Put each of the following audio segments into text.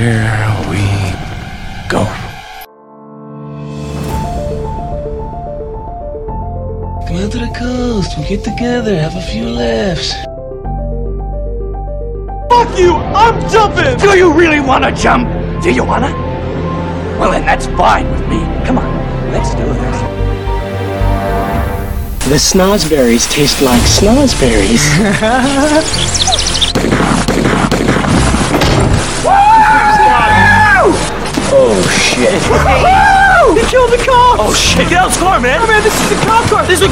Here we go. Come out to the coast. We'll get together, have a few laughs. Fuck you! I'm jumping! Do you really want to jump? Do you wanna? Well, then that's fine with me. Come on, let's do this. The snozberries taste like snozberries. oh shit. He killed the cop! Oh shit, get out of the car, man! Oh man, this is the cop car! This is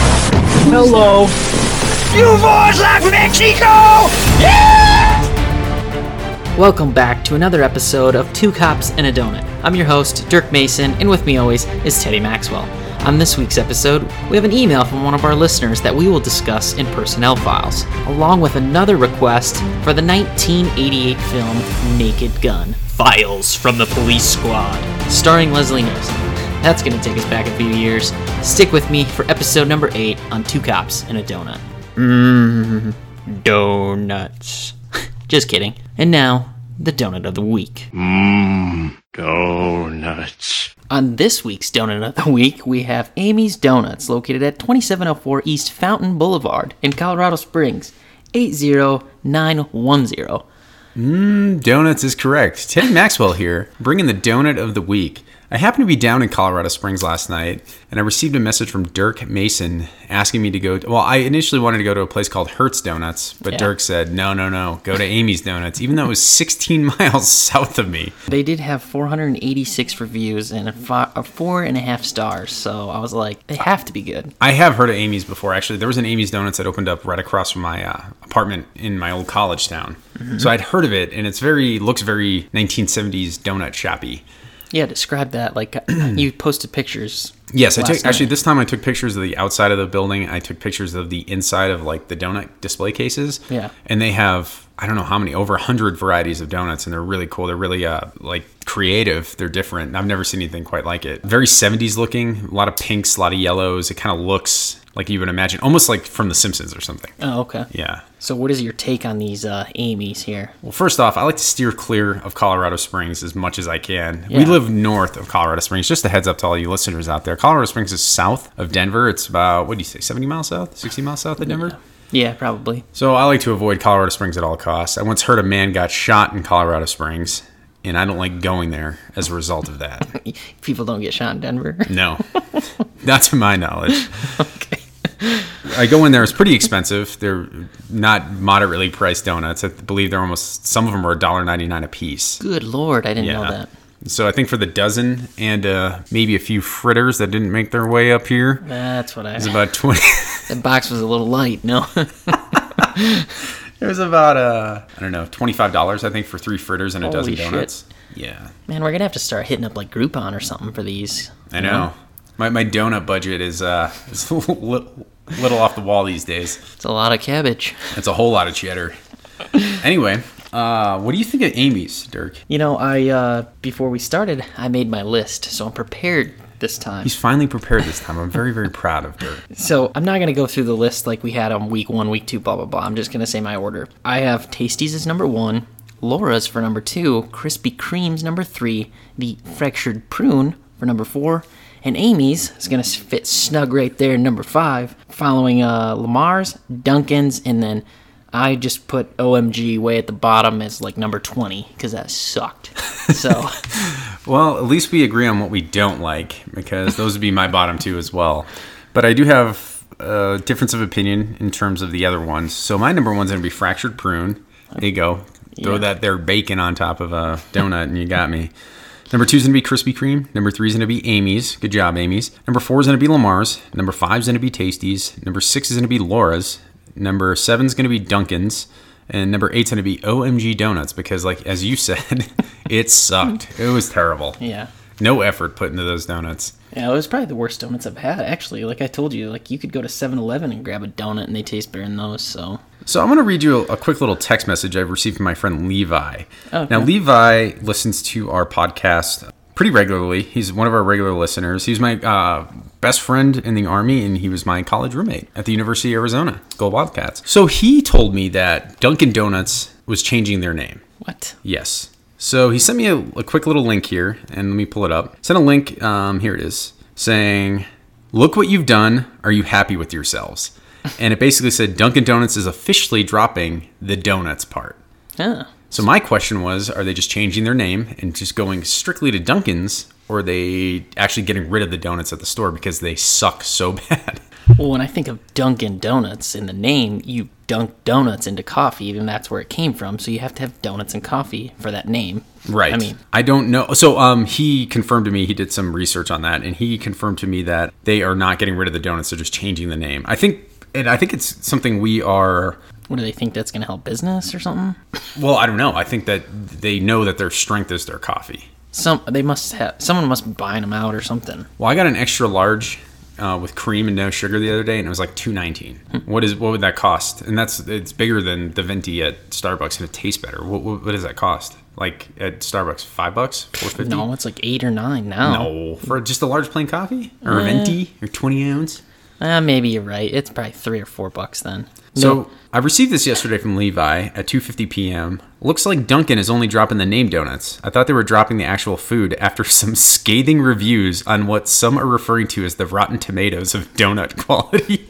Hello. You boys like Mexico? Welcome back to another episode of Two Cops and a Donut. I'm your host, Dirk Mason, and with me always is Teddy Maxwell. On this week's episode, we have an email from one of our listeners that we will discuss in Personnel Files, along with another request for the 1988 film Naked Gun Files from the Police Squad, starring Leslie Nielsen. That's going to take us back a few years. Stick with me for episode number 8 on Two Cops and a Donut. Mmm, donuts. Just kidding. And now, the donut of the week. Mmm, donuts. On this week's Donut of the Week, we have Amy's Donuts, located at 2704 East Fountain Boulevard in Colorado Springs, 80910. Mmm donuts is correct. Teddy Maxwell here, bringing the donut of the week. I happened to be down in Colorado Springs last night, and I received a message from Dirk Mason asking me to go. Well, I initially wanted to go to a place called Hertz Donuts, but Yeah. Dirk said, no, no, no, go to Amy's Donuts, even though it was 16 miles south of me. They did have 486 reviews and a, fi- a four and a half stars, so I was like, they have to be good. I have heard of Amy's before. Actually, there was an Amy's Donuts that opened up right across from my uh, apartment in my old college town. So I'd heard of it, and it's very looks very 1970s donut shoppy. Yeah, describe that. Like, you posted pictures. Yes, I took actually this time I took pictures of the outside of the building. I took pictures of the inside of like the donut display cases. Yeah. And they have I don't know how many over a hundred varieties of donuts and they're really cool. They're really uh like creative. They're different. I've never seen anything quite like it. Very 70s looking, a lot of pinks, a lot of yellows. It kind of looks like you would imagine almost like from the Simpsons or something. Oh, okay. Yeah. So, what is your take on these uh, Amy's here? Well, first off, I like to steer clear of Colorado Springs as much as I can. We live north of Colorado Springs. Just a heads up to all you listeners out there. Colorado Springs is south of Denver. It's about, what do you say, 70 miles south? 60 miles south of Denver? Yeah, probably. So I like to avoid Colorado Springs at all costs. I once heard a man got shot in Colorado Springs, and I don't like going there as a result of that. People don't get shot in Denver. No, not to my knowledge. okay. I go in there. It's pretty expensive. They're not moderately priced donuts. I believe they're almost some of them are $1.99 a piece. Good lord, I didn't know that. So I think for the dozen and uh, maybe a few fritters that didn't make their way up here, That's what I. it's about twenty. The box was a little light. No. It was about uh, I don't know, twenty five dollars I think for three fritters and a dozen shit. donuts. Yeah, Man, we're gonna have to start hitting up like Groupon or something for these. I know. My my donut budget is uh, is a little, little off the wall these days. It's a lot of cabbage. It's a whole lot of cheddar. anyway, uh, what do you think of Amy's, Dirk? You know, I uh before we started, I made my list, so I'm prepared this time. He's finally prepared this time. I'm very very proud of Dirk. So I'm not gonna go through the list like we had on week one, week two, blah blah blah. I'm just gonna say my order. I have Tasties as number one, Laura's for number two, Krispy Kreme's number three, the Fractured Prune for number four, and Amy's is gonna fit snug right there, number five. Following uh, Lamar's, Dunkin's, and then I just put OMG way at the bottom as like number 20 because that sucked. So Well, at least we agree on what we don't like because those would be my bottom two as well. But I do have a difference of opinion in terms of the other ones. So my number one's going to be fractured prune. There you go. Throw Yeah. that there bacon on top of a donut and you got me. Number two is going to be Krispy Kreme. Number three is going to be Amy's. Good job, Amy's. Number four is going to be Lamar's. Number five is going to be Tasties. Number six is going to be Laura's. Number seven is going to be Dunkin's. And number eight's going to be OMG Donuts because, like as you said, it sucked. It was terrible. yeah. No effort put into those donuts. Yeah, it was probably the worst donuts I've had, actually. Like I told you, like you could go to 7 Eleven and grab a donut and they taste better than those, so. So I'm going to read you a, a quick little text message I've received from my friend Levi. Okay. Now Levi listens to our podcast pretty regularly. He's one of our regular listeners. He's my uh, best friend in the army, and he was my college roommate at the University of Arizona. Go Wildcats! So he told me that Dunkin' Donuts was changing their name. What? Yes. So he sent me a, a quick little link here, and let me pull it up. Sent a link. Um, here it is, saying, "Look what you've done. Are you happy with yourselves?" And it basically said Dunkin' Donuts is officially dropping the donuts part. Yeah. So my question was, are they just changing their name and just going strictly to Dunkin's, or are they actually getting rid of the donuts at the store because they suck so bad? Well, when I think of Dunkin' Donuts in the name, you dunk donuts into coffee, and that's where it came from. So you have to have donuts and coffee for that name. Right. I mean, I don't know. So, um, he confirmed to me he did some research on that, and he confirmed to me that they are not getting rid of the donuts; they're just changing the name. I think, and I think it's something we are. What do they think that's going to help business or something? Well, I don't know. I think that they know that their strength is their coffee. Some they must have someone must be buying them out or something. Well, I got an extra large uh, with cream and no sugar the other day, and it was like two nineteen. What is what would that cost? And that's it's bigger than the venti at Starbucks, and it tastes better. What, what, what does that cost? Like at Starbucks, five bucks, four fifty? No, it's like eight or nine now. No, for just a large plain coffee or a venti or twenty ounce. Uh, maybe you're right. It's probably three or four bucks then. So No. I received this yesterday from Levi at 2:50 p.m. Looks like Dunkin' is only dropping the name donuts. I thought they were dropping the actual food after some scathing reviews on what some are referring to as the rotten tomatoes of donut quality.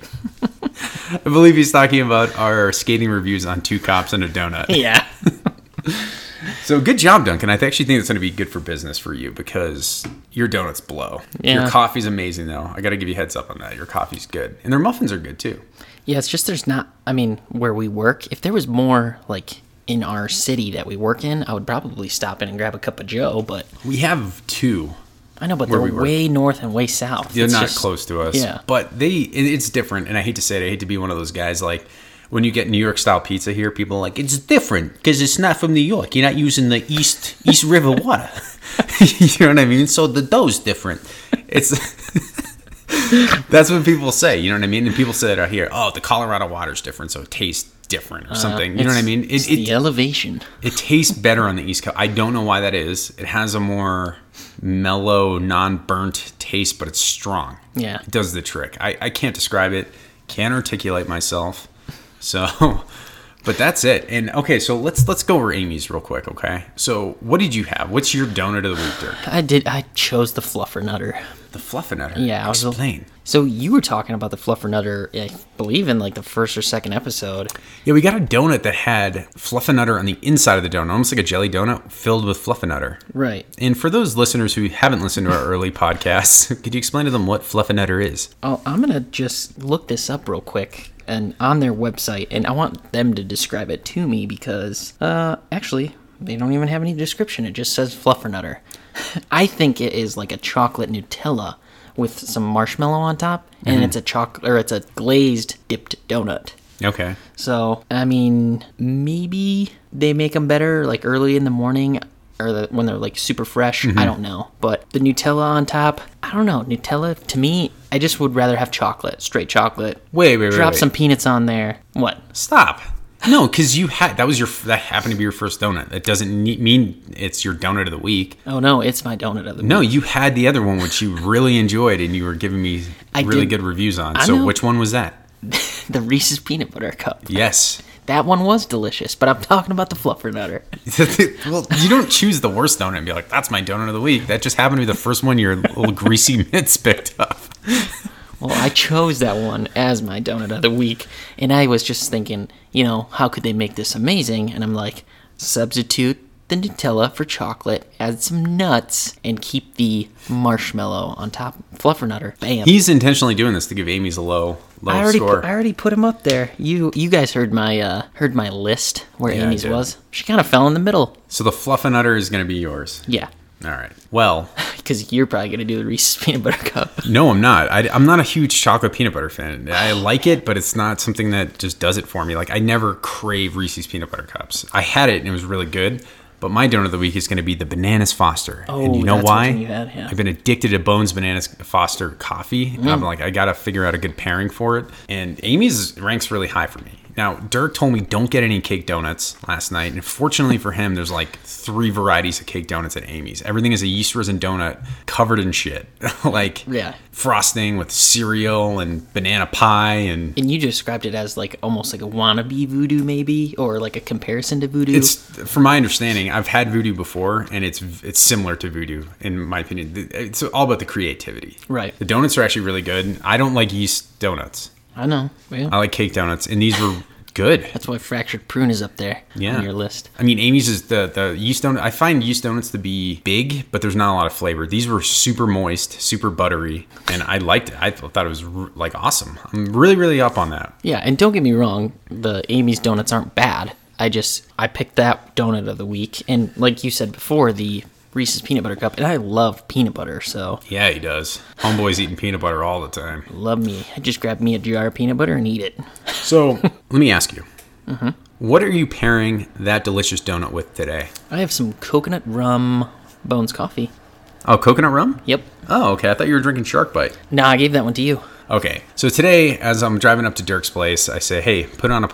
I believe he's talking about our scathing reviews on two cops and a donut. Yeah. So good job, Dunkin'. I actually think it's going to be good for business for you because your donuts blow. Your coffee's amazing, though. I got to give you a heads up on that. Your coffee's good, and their muffins are good too. Yeah, it's just there's not. I mean, where we work, if there was more like in our city that we work in, I would probably stop in and grab a cup of Joe. But We have two. I know, but they're we way north and way south. They're It's not just- close to us. Yeah. But they, it, it's different, and I hate to say it. I hate to be one of those guys like when you get New York style pizza here. People are like it's different because it's not from New York. You're not using the East East River water. you know what I mean? So the dough's different. It's that's what people say. You know what I mean? And people say that out here. Oh, the Colorado water's different, so it tastes different or something. You know what I Uh, mean? It's It, the elevation. it tastes better on the East Coast. I don't know why that is. It has a more mellow, non-burnt taste, but it's strong. Yeah. It does the trick. I, I can't describe it. Can't articulate myself. So, but that's it. And okay, so let's let's go over Amy's real quick. Okay. So, what did you have? What's your donut of the week, Dirk? I did. I chose the fluffernutter. The Fluffernutter. Yeah, I was Explain. So you were talking about the fluffernutter, I believe, in like the first or second episode. Yeah, we got a donut that had Fluffernutter on the inside of the donut, almost like a jelly donut filled with Fluffernutter. Right. And for those listeners who haven't listened to our early podcasts, could you explain to them what Fluffernutter is? Oh, I'm gonna just look this up real quick and on their website, and I want them to describe it to me because, uh, actually, they don't even have any description. It just says fluffernutter. I think it is like a chocolate Nutella with some marshmallow on top, and it's a chocolate or it's a glazed dipped donut. Okay. So, I mean, maybe they make them better like early in the morning or the, when they're like super fresh. I mm-hmm. don't know. But the Nutella on top, I don't know. Nutella, to me, I just would rather have chocolate, straight chocolate. Wait, wait, wait. Drop wait. some peanuts on there. What? Stop. No, because you had that was your that happened to be your first donut. That doesn't mean it's your donut of the week. Oh no, it's my donut of the No, you had the other one which you really enjoyed and you were giving me I really did- good reviews on. I so know. which one was that? the Reese's peanut butter cup. Yes. That one was delicious, but I'm talking about the fluffernutter. well, you don't choose the worst donut and be like, "That's my donut of the week." That just happened to be the first one your little greasy mitts picked up. Well, I chose that one as my donut of the week, and I was just thinking, you know, how could they make this amazing? And I'm like, substitute the Nutella for chocolate, add some nuts, and keep the marshmallow on top. Fluffernutter, bam. He's intentionally doing this to give Amy's a low low I already, score. put, I already put him up there. You, you guys heard my, uh, heard my list where Yeah, Amy's was. She kind of fell in the middle. so the Fluffernutter is going to be yours. Yeah, All right. Well, because you're probably gonna do the Reese's peanut butter cup. No, I'm not. I, am not a huge chocolate peanut butter fan. I like it, but it's not something that just does it for me. Like I never crave Reese's peanut butter cups. I had it and it was really good. But my donut of the week is going to be the Bananas Foster. and you Oh, know why? you had, yeah. I've been addicted to Bones Bananas Foster coffee. And Mm. I'm like, I got to figure out a good pairing for it. And Amy's ranks really high for me. Now, Dirk told me don't get any cake donuts last night, and fortunately for him, there's like three varieties of cake donuts at Amy's. Everything is a yeast resin donut covered in shit, like Yeah. frosting with cereal and banana pie and And you described it as like almost like a wannabe voodoo, maybe, or like a comparison to voodoo. It's from my understanding, I've had voodoo before, and it's it's similar to voodoo in my opinion. It's all about the creativity. Right. The donuts are actually really good. I don't like yeast donuts. I know. Yeah. I like cake donuts, and these were good. That's why fractured prune is up there Yeah. on your list. I mean, Amy's is the the yeast donut. I find yeast donuts to be big, but there's not a lot of flavor. These were super moist, super buttery, and I liked it. I thought it was like awesome. I'm really really up on that. Yeah, and don't get me wrong, the Amy's donuts aren't bad. I just I picked that donut of the week, and like you said before, the Reese's peanut butter cup, and I love peanut butter, so Yeah, he does. Homeboy's eating peanut butter all the time. love me. I just grab me a jar of peanut butter and eat it. So let me ask you, mm-hmm. what are you pairing that delicious donut with today? I have some coconut rum Bones coffee. Oh, coconut rum? Yep. Oh, okay. I thought you were drinking Shark Bite. Nah, I gave that one to you. Okay, so today, as I'm driving up to Dirk's place, I say, "Hey, put on a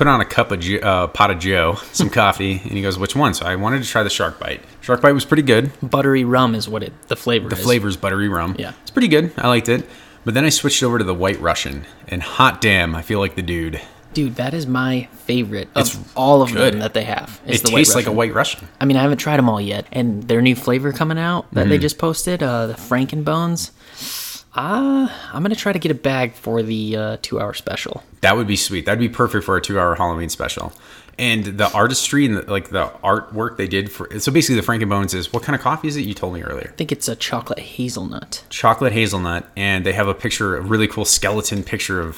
put on a cup of uh, pot of Joe, some coffee," and he goes, "Which one?" So I wanted to try the Shark Bite. Shark Bite was pretty good. Buttery rum is what it the flavor The is. flavor's buttery rum. Yeah. it's pretty good. I liked it. But then I switched over to the White Russian, and hot damn, I feel like the dude. Dude, that is my favorite of It's all of good. them that they have. is It the tastes like a White Russian. I mean, I haven't tried them all yet, and their new flavor coming out that Mm-hmm. they just posted, uh, the Frankenbones. Ah, I'm gonna try to get a bag for the uh, two-hour special. That would be sweet. That'd be perfect for a two-hour Halloween special. And the artistry and the, like the artwork they did for so basically the Frankenbones is what kind of coffee is it? You told me earlier. I think it's a chocolate hazelnut chocolate hazelnut, and they have a picture, a really cool skeleton picture of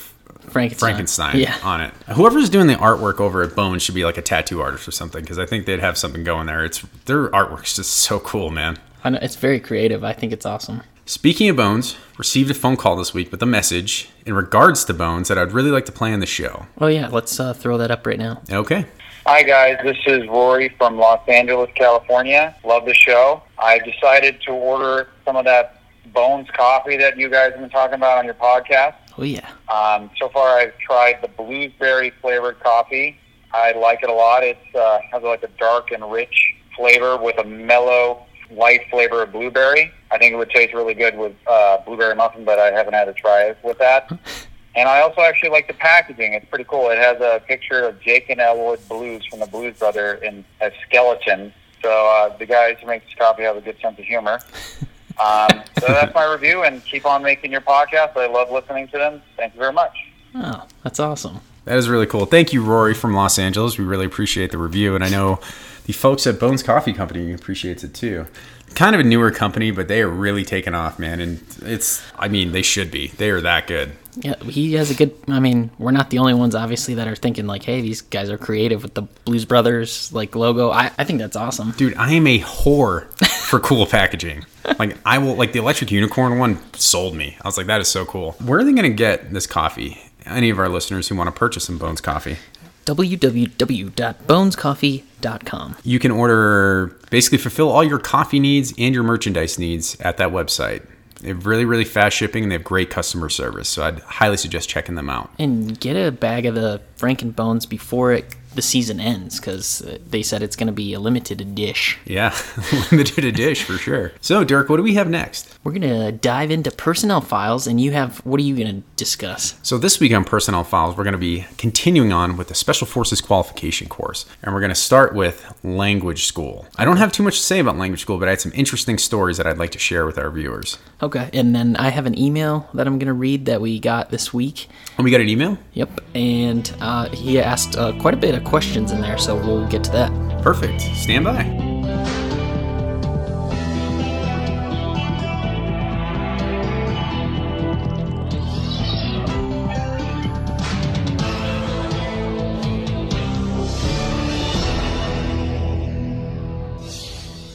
Frankenstein. Frankenstein Yeah, on it. Whoever's doing the artwork over at Bones should be like a tattoo artist or something, because I think they'd have something going there. It's their artwork's just so cool, man. I know, it's very creative. I think it's awesome. Speaking of Bones, received a phone call this week with a message in regards to Bones that I'd really like to play on the show. Oh yeah, let's uh, throw that up right now. Okay. Hi, guys. This is Rory from Los Angeles, California. Love the show. I decided to order some of that Bones coffee that you guys have been talking about on your podcast. Oh yeah, Um, so far, I've tried the blueberry flavored coffee. I like it a lot. It uh, has like a dark and rich flavor with a mellow, light flavor of blueberry. I think it would taste really good with uh, blueberry muffin, but I haven't had a try with that. And I also actually like the packaging. It's pretty cool. It has a picture of Jake and Elwood Blues from the Blues Brother in a skeleton. So uh, the guys who make this coffee have a good sense of humor. Um, so that's my review, and keep on making your podcast. I love listening to them. Thank you very much. oh that's awesome. That is really cool. Thank you, Rory from Los Angeles. We really appreciate the review, and I know the folks at Bones Coffee Company appreciates it too. Kind of a newer company, but they are really taking off, man. And it's, I mean, they should be. They are that good. Yeah, he has a good. I mean, we're not the only ones, obviously, that are thinking like, "Hey, these guys are creative with the Blues Brothers like logo." I, I think that's awesome. Dude, I am a whore for cool packaging. Like, I will, like, the electric unicorn one sold me. I was like, that is so cool. Where are they going to get this coffee? Any of our listeners who want to purchase some Bones Coffee? www.bonescoffee.com. You can order, basically fulfill all your coffee needs and your merchandise needs at that website. They have really, really fast shipping and they have great customer service. So I'd highly suggest checking them out. And get a bag of the Franken Bones before it, the season ends, because they said it's going to be a limited dish. Yeah, limited dish for sure. So, Dirk, what do we have next? We're going to dive into personnel files, and you have what are you going to discuss? So, this week on Personnel Files, we're going to be continuing on with the Special Forces Qualification course. And we're going to start with language school. I don't have too much to say about language school, but I had some interesting stories that I'd like to share with our viewers. Okay, and then I have an email that I'm going to read that we got this week. And we got an email? Yep, and uh, he asked uh, quite a bit of questions in there, so we'll get to that. Perfect. Stand by.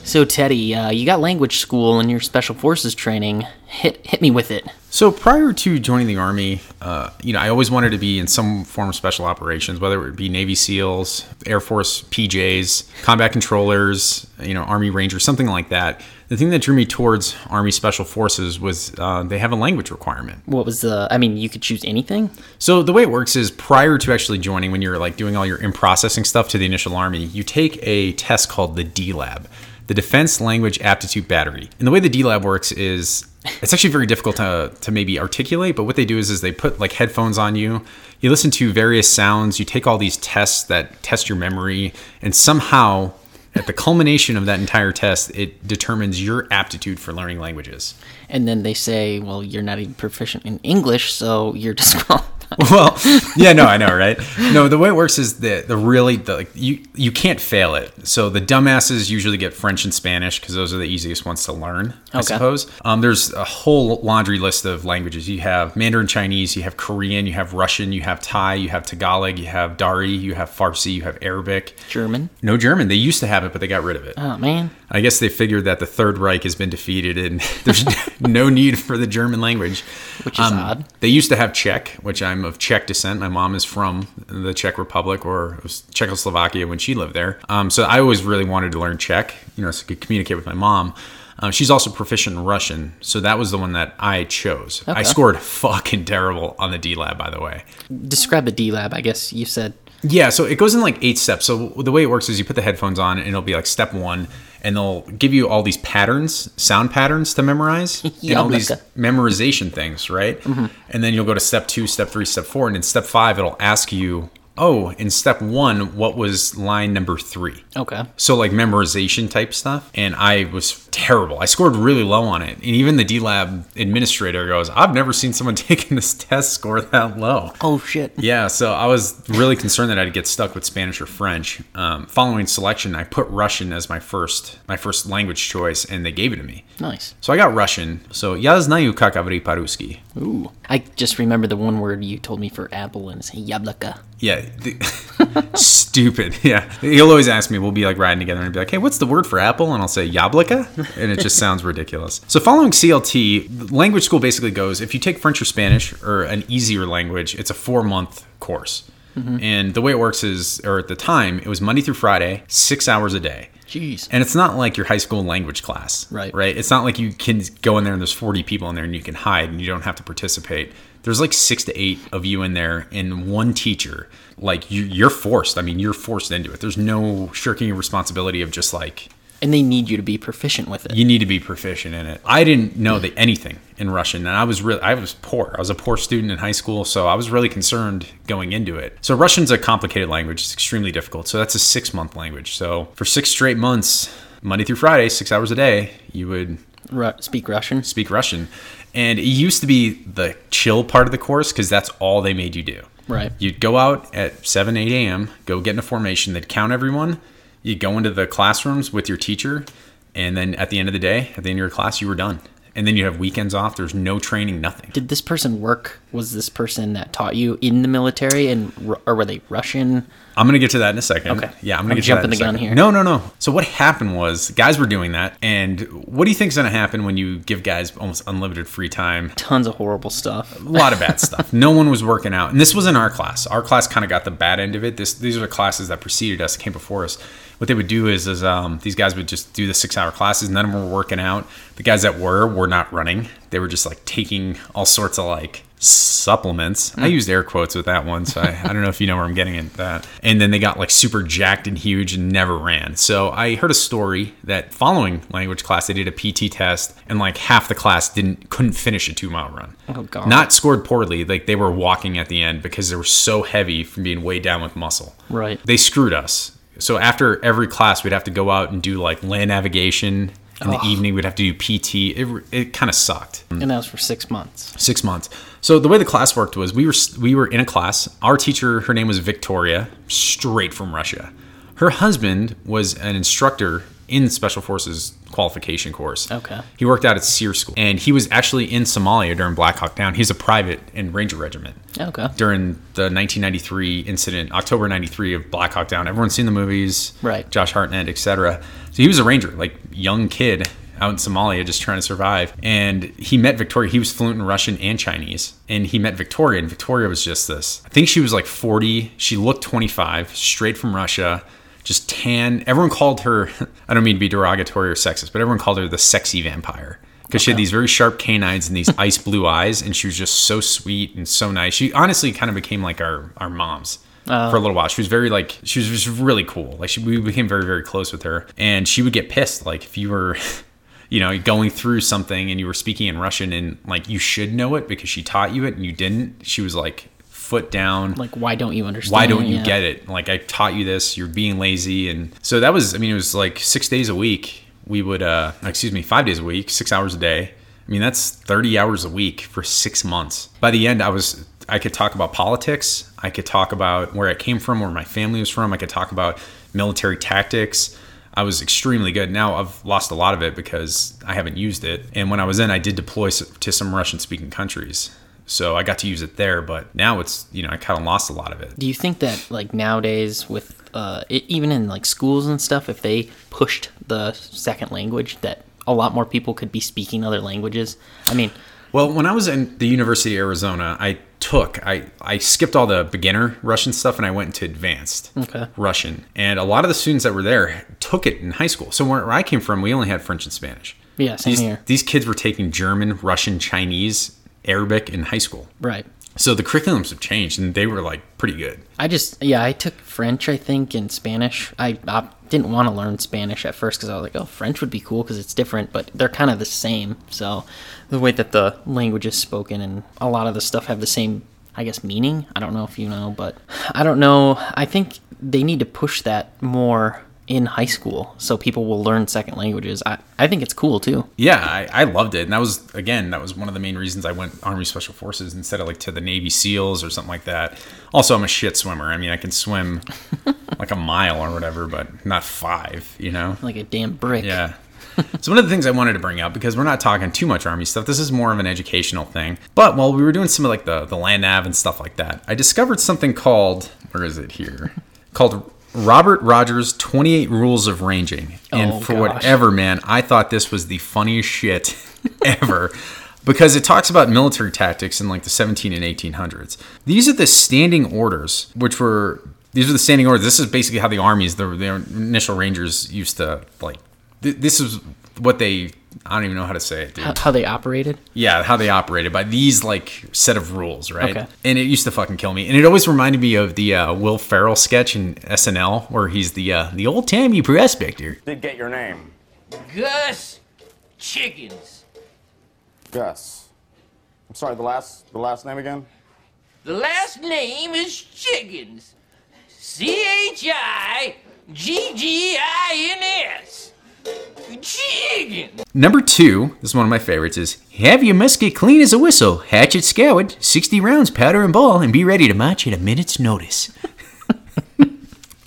So, Teddy, uh, you got language school in your special forces training, hit hit me with it. So prior to joining the army, uh, you know, I always wanted to be in some form of special operations, whether it be Navy SEALs, Air Force PJs, combat controllers, you know, Army Rangers, something like that. The thing that drew me towards Army Special Forces was uh, they have a language requirement. What was the? I mean, you could choose anything. So the way it works is prior to actually joining, when you're like doing all your in processing stuff to the initial army, you take a test called the DLAB, the Defense Language Aptitude Battery. And the way the DLAB works is it's actually very difficult to, to maybe articulate, but what they do is is they put like headphones on you. You listen to various sounds, you take all these tests that test your memory, and somehow at the culmination of that entire test, it determines your aptitude for learning languages. And then they say, well, you're not even proficient in English, so you're disqualified. well, yeah, no, I know, right? No, the way it works is that the really the like you you can't fail it. So the dumbasses usually get French and Spanish because those are the easiest ones to learn, I Okay. suppose. Um, there's a whole laundry list of languages. You have Mandarin Chinese, you have Korean, you have Russian, you have Thai, you have Tagalog, you have Dari, you have Farsi, you have Arabic. German. No German. They used to have it, but they got rid of it. Oh man. I guess they figured that the Third Reich has been defeated and there's no need for the German language. Which is odd. They used to have Czech, which I'm of Czech descent. My mom is from the Czech Republic or Czechoslovakia when she lived there. Um, so I always really wanted to learn Czech, you know, so I could communicate with my mom. Um, she's also proficient in Russian, so that was the one that I chose. Okay. I scored fucking terrible on the DLAB, by the way. Describe the DLAB. I guess you said. Yeah, so it goes in like eight steps. So the way it works is you put the headphones on and it'll be like step one, and they'll give you all these patterns, sound patterns to memorize, and all these memorization things, right? Mm-hmm. And then you'll go to step two, step three, step four, and in step five, it'll ask you, oh, in step one, what was line number three? Okay. So like memorization type stuff, and I was terrible. I scored really low on it. And even the DLAB administrator goes, I've never seen someone taking this test score that low. Oh, shit. Yeah, so I was really concerned that I'd get stuck with Spanish or French. Um, following selection, I put Russian as my first my first language choice, and they gave it to me. Nice. So I got Russian. So, я знаю как говорить по-русски. Ooh. I just remember the one word you told me for apple, and it's яблоко. Yeah. The, stupid. Yeah. He'll always ask me, we'll be like riding together, and be like, hey, what's the word for apple? And I'll say, яблоко and it just sounds ridiculous. So, following CLT, language school basically goes: if you take French or Spanish or an easier language, it's a four-month course. Mm-hmm. And the way it works is, or at the time, it was Monday through Friday, six hours a day. Jeez. And it's not like your high school language class, Right. Right. It's not like you can go in there and there's 40 people in there and you can hide and you don't have to participate. There's like six to eight of you in there and one teacher. Like you, you're forced. I mean, you're forced into it. There's no shirking your responsibility of just like And they need you to be proficient with it. you need to be proficient in it. I didn't know that anything in Russian, and I was really I was poor. I was a poor student in high school, so I was really concerned going into it. So Russian's a complicated language; it's extremely difficult. So that's a six month language. So for six straight months, Monday through Friday, six hours a day, you would Ru- speak Russian. speak Russian. And it used to be the chill part of the course because that's all they made you do. Right. You'd go out at 7, 8 a.m., go get in a formation, they'd count everyone. You'd go into the classrooms with your teacher. And then at the end of the day, at the end of your class, you were done. And then you'd have weekends off. There's no training, nothing. Did this person work? Was this person that taught you in the military, and or were they Russian? I'm gonna get to that in a second. Okay. Yeah, I'm gonna I'm get jumping to that in a the gun second. here. No, no, no. So what happened was guys were doing that, and what do you think is gonna happen when you give guys almost unlimited free time? Tons of horrible stuff. a lot of bad stuff. No one was working out, and this was in our class. Our class kind of got the bad end of it. This these are the classes that preceded us, came before us. What they would do is, is um, these guys would just do the six hour classes. None of them were working out. The guys that were were not running. They were just like taking all sorts of like supplements. I used air quotes with that one, so I, I don't know if you know where I'm getting at that. And then they got like super jacked and huge and never ran. So I heard a story that following language class, they did a PT test, and like half the class didn't couldn't finish a two mile run. Oh, God. Not scored poorly, like they were walking at the end because they were so heavy from being weighed down with muscle. Right. They screwed us. So after every class, we'd have to go out and do like land navigation. In the evening, we'd have to do PT. It, it kind of sucked mm. And that was for six months. six months. So the way the class worked was we were we were in a class. Our teacher, her name was Victoria, straight from Russia. Her husband was an instructor in Special Forces qualification course. Okay. He worked out at SERE school, and he was actually in Somalia during Black Hawk Down. He's a private in Ranger Regiment Okay. during the 1993 incident, October 93 of Black Hawk Down. Everyone's seen the movies, Right. Josh Hartnett, etc. So he was a ranger, like young kid, out in Somalia just trying to survive. And he met Victoria. He was fluent in Russian and Chinese. And he met Victoria, and Victoria was just this. I think she was like 40. She looked 25, straight from Russia, just tan. Everyone called her, I don't mean to be derogatory or sexist, but everyone called her the sexy vampire. Because she had these very sharp canines and these ice blue eyes, and she was just so sweet and so nice. She honestly kind of became like our, our moms uh. for a little while. She was very like she was just really cool. Like she, we became very very close with her, and she would get pissed like if you were. You know, going through something and you were speaking in Russian and like you should know it because she taught you it and you didn't. She was like foot down. Like, why don't you understand? Why don't you Yeah. get it? Like I taught you this, you're being lazy and so that was I mean it was like 6 days a week. We would uh excuse me, 5 days a week, 6 hours a day. I mean that's 30 hours a week for 6 months. By the end I was I could talk about politics, I could talk about where I came from, where my family was from, I could talk about military tactics. I was extremely good. Now I've lost a lot of it because I haven't used it. And when I was in, I did deploy to some Russian speaking countries. So I got to use it there, but now it's, you know, I kind of lost a lot of it. Do you think that like nowadays with uh, it, even in like schools and stuff, if they pushed the second language, that a lot more people could be speaking other languages? I mean, Well, when I was in the University of Arizona, I took I I skipped all the beginner Russian stuff and I went into advanced Okay. Russian. And a lot of the students that were there took it in high school. So where, where I came from, we only had French and Spanish. Yeah, same these, here. These kids were taking German, Russian, Chinese, Arabic in high school. right. So the curriculums have changed and they were like pretty good. I just yeah, I took French, I think, and Spanish. I, I didn't want to learn Spanish at first because I was like, oh, French would be cool because it's different, but they're kind of the same. So the way that the language is spoken and a lot of the stuff have the same, I guess, meaning. I don't know if you know, but I don't know. I think they need to push that more in high school so people will learn second languages. I, I think it's cool too. Yeah, I, I loved it. And that was, again, that was one of the main reasons I went Army Special Forces instead of like to the Navy SEALs or something like that. Also, I'm a shit swimmer. I mean, I can swim like a mile or whatever, but not five, you know? Like a damn brick. Yeah. so one of the things I wanted to bring up because we're not talking too much army stuff. This is more of an educational thing. But while we were doing some of like the the land nav and stuff like that, I discovered something called where is it here? Called Robert Rogers 28 Rules of Ranging. And Oh, for gosh. whatever man, I thought this was the funniest shit ever. Because it talks about military tactics in like the 17 and 1800s. These are the standing orders, which were these are the standing orders. This is basically how the armies, the, the initial rangers, used to like. Th- this is what they. I don't even know how to say it, dude. How, how they operated. Yeah, how they operated by these like set of rules, right? Okay. And it used to fucking kill me. And it always reminded me of the uh, Will Ferrell sketch in SNL where he's the uh, the old timey prospector. Did get your name. Gus Chiggins. Gus. I'm sorry, the last the last name again? The last name is Chiggins. C H I G G I N S. Chicken. Number two, this is one of my favorites, is have your musket clean as a whistle, hatchet scoured, 60 rounds, powder and ball, and be ready to march at a minute's notice.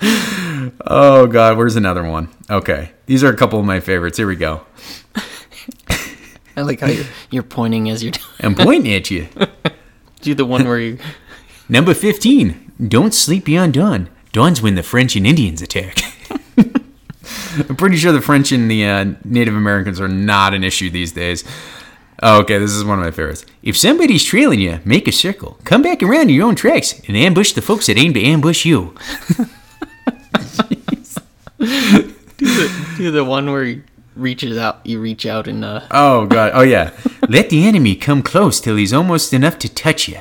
oh, God, where's another one? Okay, these are a couple of my favorites. Here we go. I like how you're, you're pointing as you're I'm pointing at you. do the one where you. Number 15, don't sleep beyond dawn. Dawn's when the French and Indians attack. I'm pretty sure the French and the uh, Native Americans are not an issue these days. Oh, okay, this is one of my favorites. If somebody's trailing you, make a circle. Come back around your own tracks and ambush the folks that aim to ambush you. Do the do the one where he reaches out, you reach out and uh, Oh, God. Oh, yeah. let the enemy come close till he's almost enough to touch you.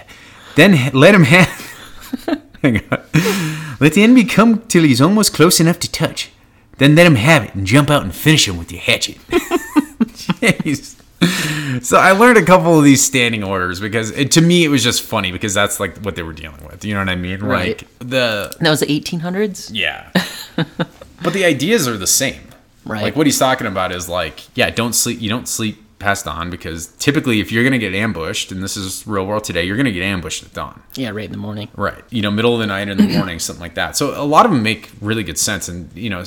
Then let him have. Hang on. Let the enemy come till he's almost close enough to touch. Then let him have it and jump out and finish him with your hatchet. Jeez. So I learned a couple of these standing orders because it, to me it was just funny because that's like what they were dealing with. You know what I mean? Right. Like the that was the 1800s, yeah. but the ideas are the same. right? Like what he's talking about is like, yeah, don't sleep. You don't sleep past dawn because typically, if you're gonna get ambushed, and this is real world today, you're gonna get ambushed at dawn, yeah, right in the morning. right? You know, middle of the night or in the morning, something like that. So a lot of them make really good sense, and you know,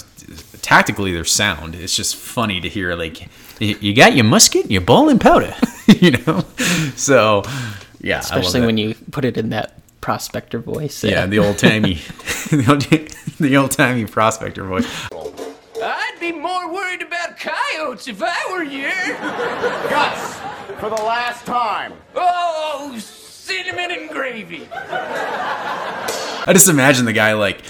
tactically they're sound. It's just funny to hear like, you got your musket, your ball and powder, you know. So yeah, Especially when you put it in that prospector voice. yeah, the old timey, the old, the timey prospector voice. I'd be more more worried about coyotes if I were you. Gus, for the last time. Oh, cinnamon and gravy. I just imagine the guy like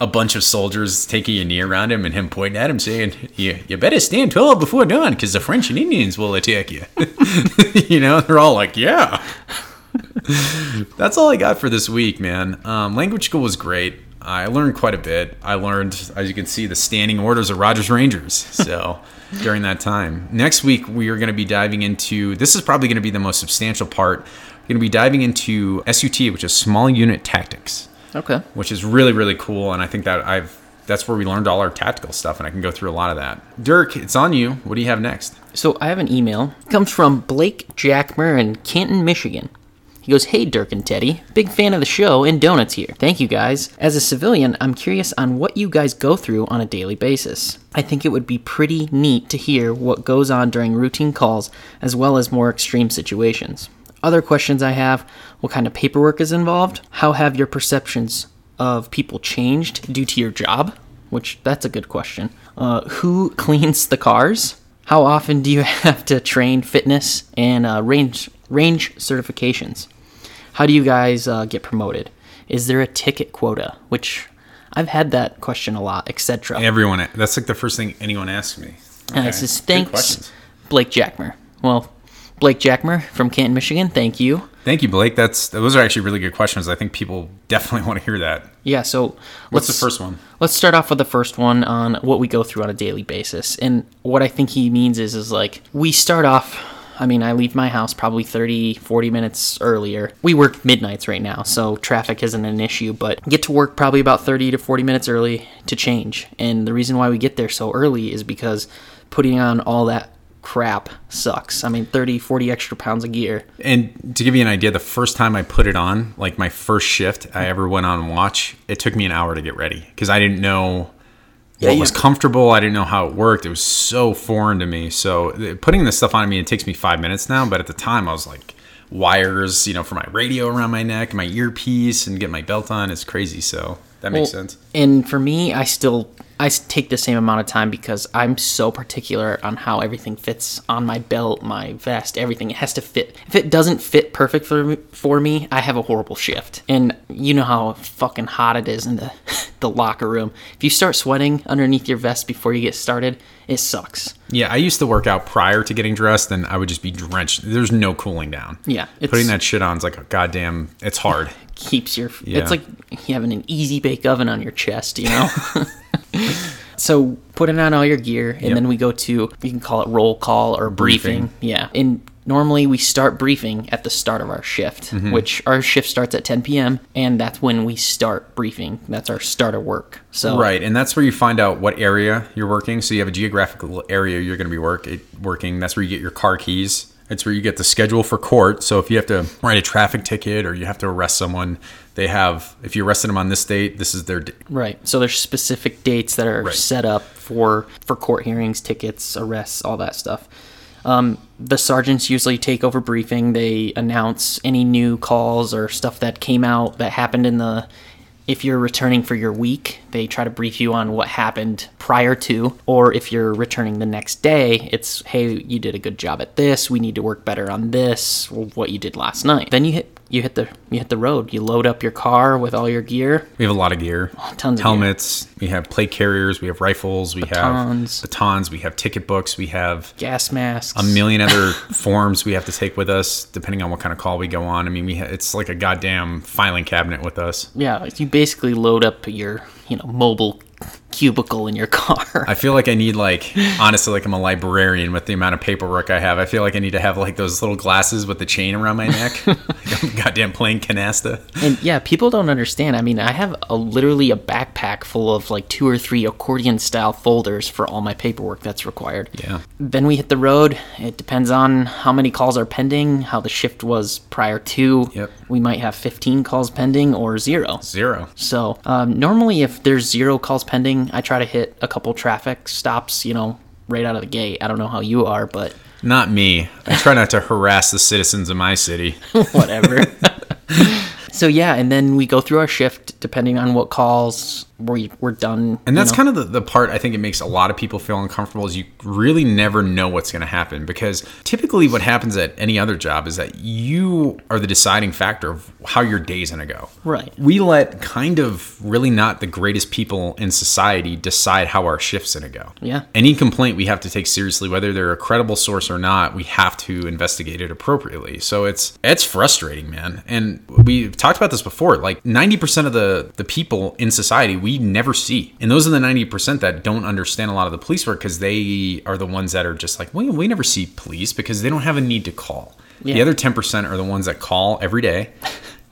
a bunch of soldiers taking a knee around him and him pointing at him saying, "You you better stand tall before dawn, because the French and Indians will attack you." you know, they're all like, "Yeah." That's all I got for this week, man. Um, language school was great. I learned quite a bit. I learned, as you can see, the standing orders of Rogers Rangers. So during that time, next week we are going to be diving into. This is probably going to be the most substantial part. We're going to be diving into SUT, which is small unit tactics Okay. which is really really cool and i think that i've that's where we learned all our tactical stuff and i can go through a lot of that dirk it's on you what do you have next So I have an email. It comes from Blake Jackmer in Canton, Michigan. He goes, Hey Dirk and Teddy, big fan of the show and donuts here. Thank you guys. As a civilian, I'm curious on what you guys go through on a daily basis. I think it would be pretty neat to hear what goes on during routine calls as well as more extreme situations. Other questions I have what kind of paperwork is involved? How have your perceptions of people changed due to your job? Which that's a good question. Uh, who cleans the cars? How often do you have to train fitness and uh, range range certifications? How do you guys uh, get promoted? Is there a ticket quota? Which I've had that question a lot, etc. everyone that's like the first thing anyone asks me And Okay. it says, thanks. Blake Jackmer. Well, Blake Jackmer from Canton, Michigan, thank you. thank you blake that's those are actually really good questions i think people definitely want to hear that Yeah, so what's the first one Let's start off with the first one on what we go through on a daily basis. And what I think he means is is like we start off I mean, I leave my house probably 30, 40 minutes earlier. We work midnights right now, so traffic isn't an issue, but get to work probably about 30 to 40 minutes early to change. And the reason why we get there so early is because putting on all that crap sucks. I mean, 30, 40 extra pounds of gear. and to give you an idea the first time i put it on like my first shift i ever went on watch it took me an hour to get ready because i didn't know what you- was comfortable. I didn't know how it worked. It was so foreign to me. So uh, putting this stuff on me it takes me five minutes now but at the time i was like wires you know for my radio around my neck my earpiece and get my belt on. Is crazy. So that makes Well, sense. And for me, I still I take the same amount of time because I'm so particular on how everything fits on my belt, my vest, everything. It has to fit. If it doesn't fit perfect for me, for me, I have a horrible shift. And you know how fucking hot it is in the the locker room. If you start sweating underneath your vest before you get started, it sucks. Yeah i used to work out prior to getting dressed and i would just be drenched there's no cooling down Yeah, putting that shit on is like a goddamn it's hard keeps your Yeah. it's like having an easy bake oven on your chest you know so putting on all your gear and Yep. then we go to you can call it roll call or briefing, Briefing. yeah and normally we start briefing at the start of our shift Mm-hmm. which our shift starts at 10 p.m and that's when we start briefing that's our start of work so Right, and that's where you find out what area you're working. So you have a geographical area you're going to be work working. That's where you get your car keys. It's where you get the schedule for court. So if you have to write a traffic ticket or you have to arrest someone, they have. If you arrested them on this date, this is their. d- Right. So there's specific dates that are Right. set up for for court hearings, tickets, arrests, all that stuff. Um, the sergeants usually take over briefing. They announce any new calls or stuff that came out that happened in the. If you're returning for your week, they try to brief you on what happened prior to, or if you're returning the next day, it's hey, you did a good job at this. We need to work better on this. What you did last night. Then you hit you hit the you hit the road. You load up your car with all your gear. We have a lot of gear. tons of gear. helmets. We have plate carriers. We have rifles. We Batons. have batons. We have ticket books. We have gas masks. a million other forms we have to take with us, depending on what kind of call we go on. I mean, we ha- it's like a goddamn filing cabinet with us. Yeah, you basically load up your, you know, mobile cubicle in your car. I feel like I need like honestly like I'm a librarian with the amount of paperwork I have. I feel like I need to have like those little glasses with the chain around my neck. like I'm goddamn playing canasta. and yeah, people don't understand. I mean, I have a literally a backpack full of like two or three accordion style folders for all my paperwork that's required. Yeah. Then we hit the road. It depends on how many calls are pending, how the shift was prior to. Yep. We might have 15 calls pending or zero. Zero. So um, normally, if there's zero calls pending, I try to hit a couple traffic stops. You know, right out of the gate. I don't know how you are, but Not me. I try not to harass the citizens of my city. whatever. so yeah, and then we go through our shift depending on what calls we we're done. And that's kind of the, the part I think it makes a lot of people feel uncomfortable is you really never know what's going to happen because typically what happens at any other job is that you are the deciding factor of how your day's going to go. Right. We let kind of really not the greatest people in society decide how our shift's going to go. Yeah. Any complaint we have to take seriously, whether they're a credible source or not, we have to investigate it appropriately. So it's it's frustrating, man. And we've talked about this before. Like 90% of the the people in society we never see. And those are the 90% that don't understand a lot of the police work because they are the ones that are just like, we, we never see police because they don't have a need to call. The other 10% are the ones that call every day.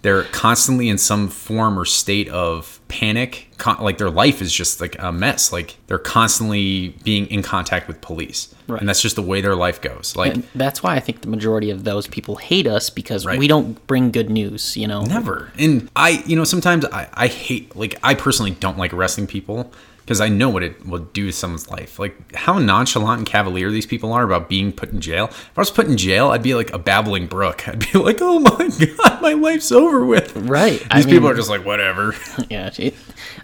They're constantly in some form or state of panic. Con- like their life is just like a mess. Like they're constantly being in contact with police. Right. And that's just the way their life goes. Like And that's why I think the majority of those people hate us because Right. we don't bring good news, you know. Never. And I, you know, sometimes I, I hate, like, I personally don't like arresting people because I know what it will do to someone's life. Like, how nonchalant and cavalier these people are about being put in jail. If I was put in jail, I'd be like a babbling brook. I'd be like, oh my God, my life's over with. Right. These I people mean- are just like, whatever. Yeah. It,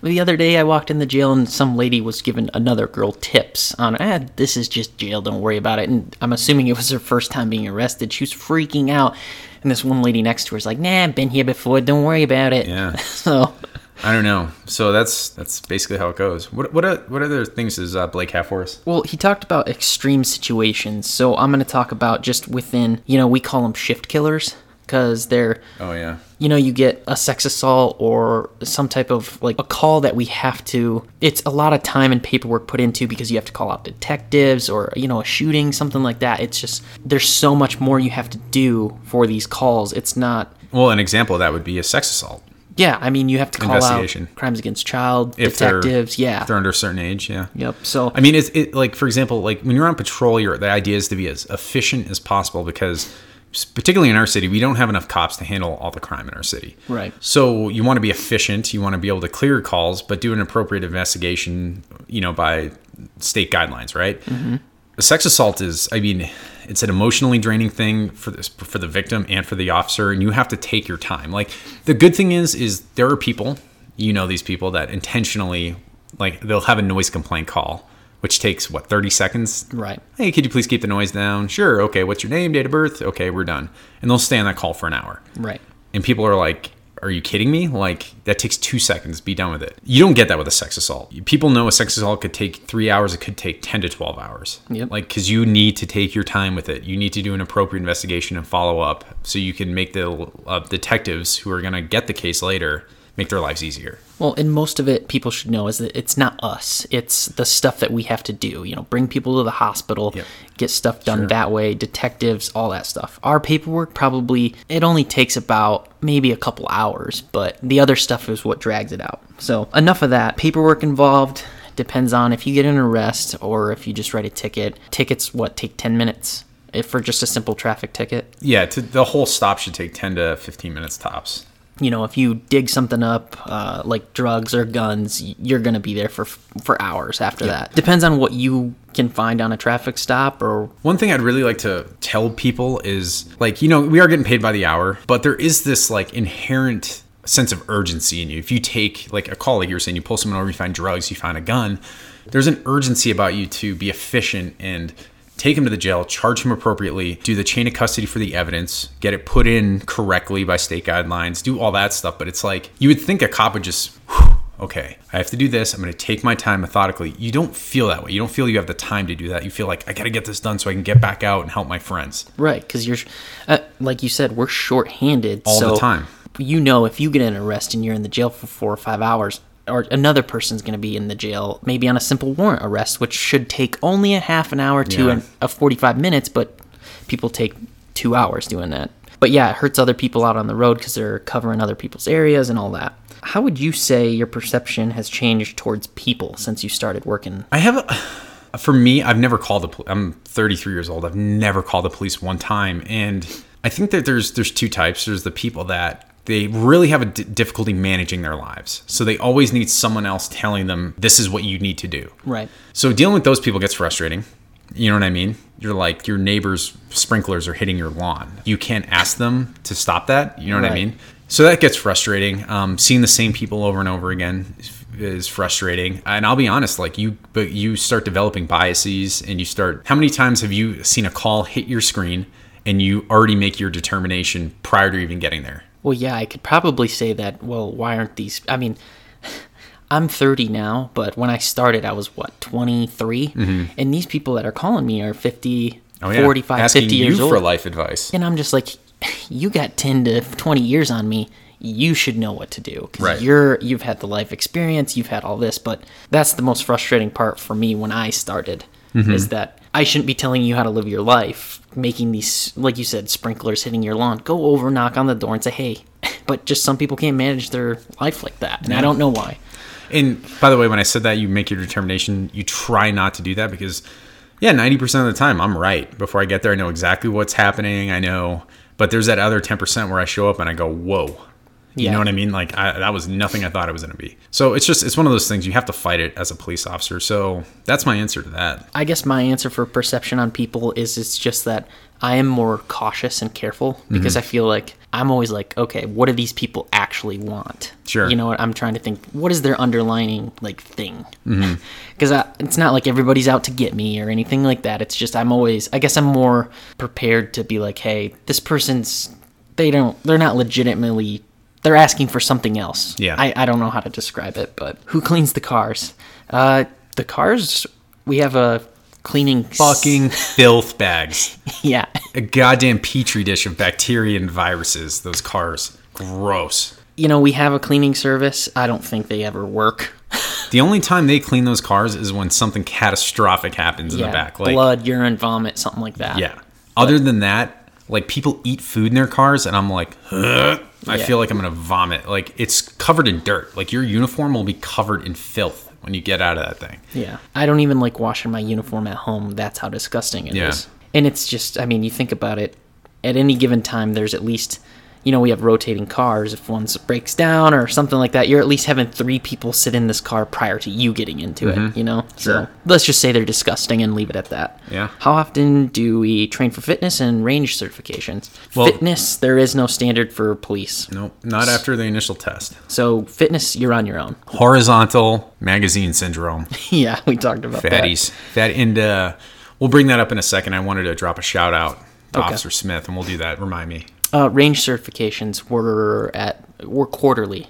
the other day I walked in the jail and some lady was giving another girl tips on, ah, this is just jail, don't worry about it. And I'm assuming it was her first time being arrested. She was freaking out. And this one lady next to her is like, nah, I've been here before, don't worry about it. Yeah. So, I don't know. So that's that's basically how it goes. What what o- what other things does uh, Blake have for us? well, he talked about extreme situations. So I'm going to talk about just within, you know, we call them shift killers because they're Oh yeah. you know, you get a sex assault or some type of like a call that we have to, it's a lot of time and paperwork put into because you have to call out detectives or, you know, a shooting, something like that. It's just, there's so much more you have to do for these calls. It's not, Well, an example of that would be a sex assault. Yeah, I mean, you have to call out crimes against child, If detectives, yeah. If they're under a certain age, yeah. Yep. So, I mean, it's it, like for example, like when you're on patrol, your the idea is to be as efficient as possible because, particularly in our city, we don't have enough cops to handle all the crime in our city. Right. So you want to be efficient. You want to be able to clear calls, but do an appropriate investigation. You know, by state guidelines, right? Mm-hmm. A sex assault is, I mean, it's an emotionally draining thing for this for the victim and for the officer, and you have to take your time. Like the good thing is, is there are people, you know, these people that intentionally, like, they'll have a noise complaint call, which takes what thirty seconds. right. Hey, could you please keep the noise down? Sure. Okay. What's your name? Date of birth? Okay, we're done. And they'll stay on that call for an hour Right. and people are like are you kidding me? Like that takes two seconds. Be done with it. You don't get that with a sex assault. People know a sex assault could take three hours. It could take 10 to 12 hours. Yep. like because you need to take your time with it. You need to do an appropriate investigation and follow up so you can make the uh, detectives who are going to get the case later make their lives easier Well, and most of it people should know is that it's not us. It's the stuff that we have to do. You know, bring people to the hospital, Yep. get stuff done that way, detectives, all that stuff. Our paperwork probably it only takes about maybe a couple hours, but the other stuff is what drags it out. So, enough of that. Paperwork involved depends on if you get an arrest or if you just write a ticket. Tickets what take 10 minutes if for just a simple traffic ticket. yeah to, the whole stop should take 10 to 15 minutes tops you know, if you dig something up, uh, like drugs or guns, you're gonna be there for for hours after that. Depends on what you can find on a traffic stop, or One thing I'd really like to tell people is like, you know, we are getting paid by the hour, but there is this like inherent sense of urgency in you. If you take like a call, like you were saying, you pull someone over, you find drugs, you find a gun, there's an urgency about you to be efficient and take him to the jail, charge him appropriately, do the chain of custody for the evidence, get it put in correctly by state guidelines, do all that stuff. But it's like you would think a cop would just "Whew, okay, I have to do this. I'm going to take my time methodically. You don't feel that way. You don't feel you have the time to do that. You feel like I got to get this done so I can get back out and help my friends. right? Because you're, uh, like you said, we're short-handed All the time. You know, if you get an arrest and you're in the jail for four or five hours, or another person's going to be in the jail, maybe on a simple warrant arrest, which should take only a half an hour to Yeah. an, a 45 minutes, but people take two hours doing that. But yeah, it hurts other people out on the road because they're covering other people's areas and all that. How would you say your perception has changed towards people since you started working? I have a, for me, I've never called the police. I'm 33 years old. I've never called the police one time. And I think that there's, there's two types. There's the people that they really have a d- difficulty managing their lives. So they always need someone else telling them, this is what you need to do. Right. So dealing with those people gets frustrating. You know what I mean? You're like your neighbor's sprinklers are hitting your lawn. You can't ask them to stop that. You know what I mean? So that gets frustrating. Um, seeing the same people over and over again is, is frustrating. And I'll be honest, like you, but you start developing biases, and you start. How many times have you seen a call hit your screen, and you already make your determination prior to even getting there? Well, yeah, I could probably say that. Well, why aren't these? I mean, I'm 30 now, but when I started, I was what 23, and these people that are calling me are 50, Mm-hmm. Oh yeah, 45, asking 50 you years old. for life advice. And I'm just like, you got 10 to 20 years on me. You should know what to do because Right. you're you've had the life experience, you've had all this. But that's the most frustrating part for me when I started Mm-hmm. is that I shouldn't be telling you how to live your life, making these like you said sprinklers hitting your lawn. Go over, knock on the door, and say hey. But just some people can't manage their life like that, and I don't know why. And by the way, when I said that, you make your determination. You try not to do that because, yeah, ninety percent of the time I'm right. Before I get there, I know exactly what's happening. I know, but there's that other ten percent where I show up and I go, "Whoa." You Yeah. know what I mean? Like I, that was nothing I thought it was going to be. So it's just it's one of those things you have to fight it as a police officer. So that's my answer to that. I guess my answer for perception on people is it's just that I am more cautious and careful Mm-hmm. because I feel like I'm always like, okay, what do these people actually want? Sure. You know what? I'm trying to think, what is their underlining like thing? Mm-hmm. Because it's not like everybody's out to get me or anything like that. It's just I'm always, I guess I'm more prepared to be like, hey, this person's, they don't, they're not legitimately. They're asking for something else. Yeah. I, I don't know how to describe it, but who cleans the cars? Uh, the cars, we have a cleaning s- Fucking filth bags. yeah. A goddamn petri dish of bacteria and viruses. Those cars. Gross. You know, we have a cleaning service. I don't think they ever work. The only time they clean those cars is when something catastrophic happens in yeah, the back. Like blood, urine, vomit, something like that. Yeah. Other than that, like people eat food in their cars, and I'm like, "Ugh." I Yeah. feel like I'm gonna vomit. Like it's covered in dirt. Like your uniform will be covered in filth when you get out of that thing. Yeah. I don't even like washing my uniform at home. That's how disgusting it is. Yeah. And it's just, I mean, you think about it, at any given time, there's at least, you know, we have rotating cars. If one breaks down or something like that, you're at least having three people sit in this car prior to you getting into it, you know? So Mm-hmm. Let's just say they're disgusting and leave it at that. Yeah. How often do we train for fitness and range certifications? Well- fitness, there is no standard for police. Nope, not after the initial test. So fitness, you're on your own. Horizontal magazine syndrome. yeah, we talked about that. Fatties. That and uh, we'll bring that up in a second. I wanted to drop a shout out to Okay. Officer Smith, and we'll do that. Remind me. Uh, range certifications were at were quarterly.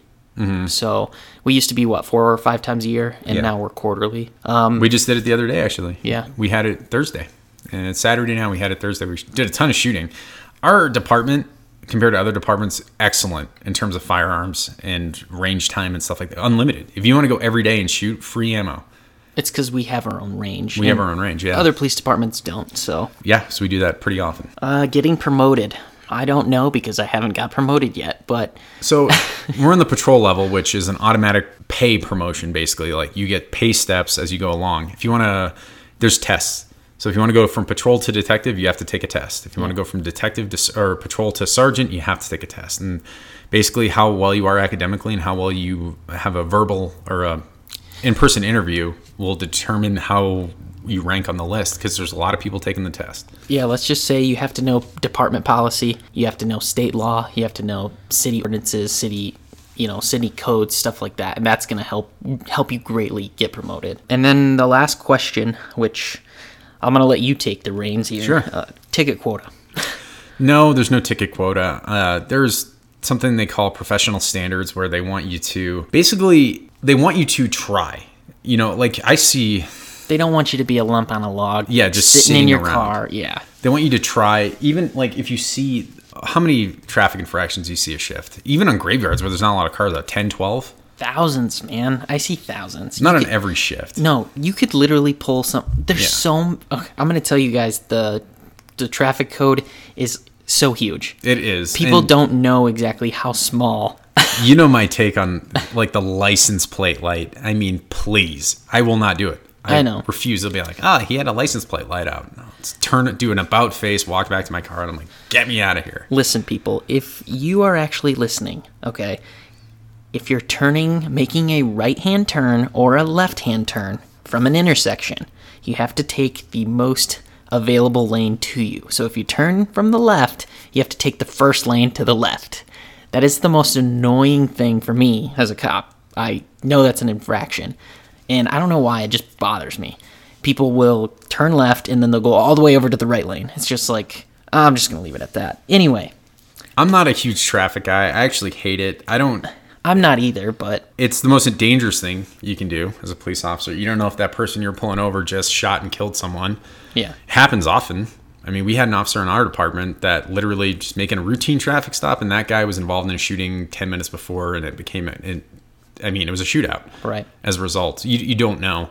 So we used to be what four or five times a year, and Mm-hmm. Yeah. now we're quarterly. Um, We just did it the other day, actually. Yeah. We had it Thursday. And it's Saturday now. We had it Thursday. We did a ton of shooting. Our department, compared to other departments, excellent in terms of firearms and range time and stuff like that. Unlimited. If you want to go every day and shoot, free ammo. it's because we have our own range. We have our own range, yeah. Other police departments don't. So Yeah, so we do that pretty often. uh, getting promoted, I don't know because I haven't got promoted yet. But So we're in the patrol level, which is an automatic pay promotion, basically. Like you get pay steps as you go along. If you want to, there's tests. So if you want to go from patrol to detective, you have to take a test. If you want to go from detective to or patrol to sergeant, you have to take a test. And basically, how well you are academically and how well you have a verbal or a in-person interview will determine how you rank on the list because there's a lot of people taking the test. yeah, let's just say you have to know department policy, you have to know state law, you have to know city ordinances, city you know city codes stuff like that and that's going to help help you greatly get promoted and then the last question which i'm going to let you take the reins here Sure. uh, ticket quota No, there's no ticket quota. Uh, there's something they call professional standards where they want you to basically they want you to try. You know, like I see they don't want you to be a lump on a log Yeah, just sitting, in your around. car yeah they want you to try even like if you see how many traffic infractions you see a shift even on graveyards where there's not a lot of cars, uh, 10, 12, thousands man i see thousands not You on could- every shift. No, you could literally pull some. There's Yeah. so. Okay, I'm gonna tell you guys the the traffic code is so huge. It is. People And don't know exactly how small. You know my take on like the license plate light. I mean, please, I will not do it. I know. Refuse. They'll be like, ah, he had a license plate light out. No, let's turn it, do an about face, walk back to my car, and I'm like, get me out of here. Listen, people, if you are actually listening, okay, if you're turning, making a right hand turn or a left hand turn from an intersection, you have to take the most available lane to you. So if you turn from the left, you have to take the first lane to the left. That is the most annoying thing for me as a cop. I know that's an infraction. And I don't know why, it just bothers me. People will turn left and then they'll go all the way over to the right lane. It's just like, I'm just going to leave it at that. Anyway, I'm not a huge traffic guy. I actually hate it. I don't. I'm not either, but It's the most dangerous thing you can do as a police officer. You don't know if that person you're pulling over just shot and killed someone. yeah. It happens often. I mean, we had an officer in our department that literally just making a routine traffic stop, and that guy was involved in a shooting 10 minutes before, and it became, a, I mean, it was a shootout. Right. As a result, you, you don't know.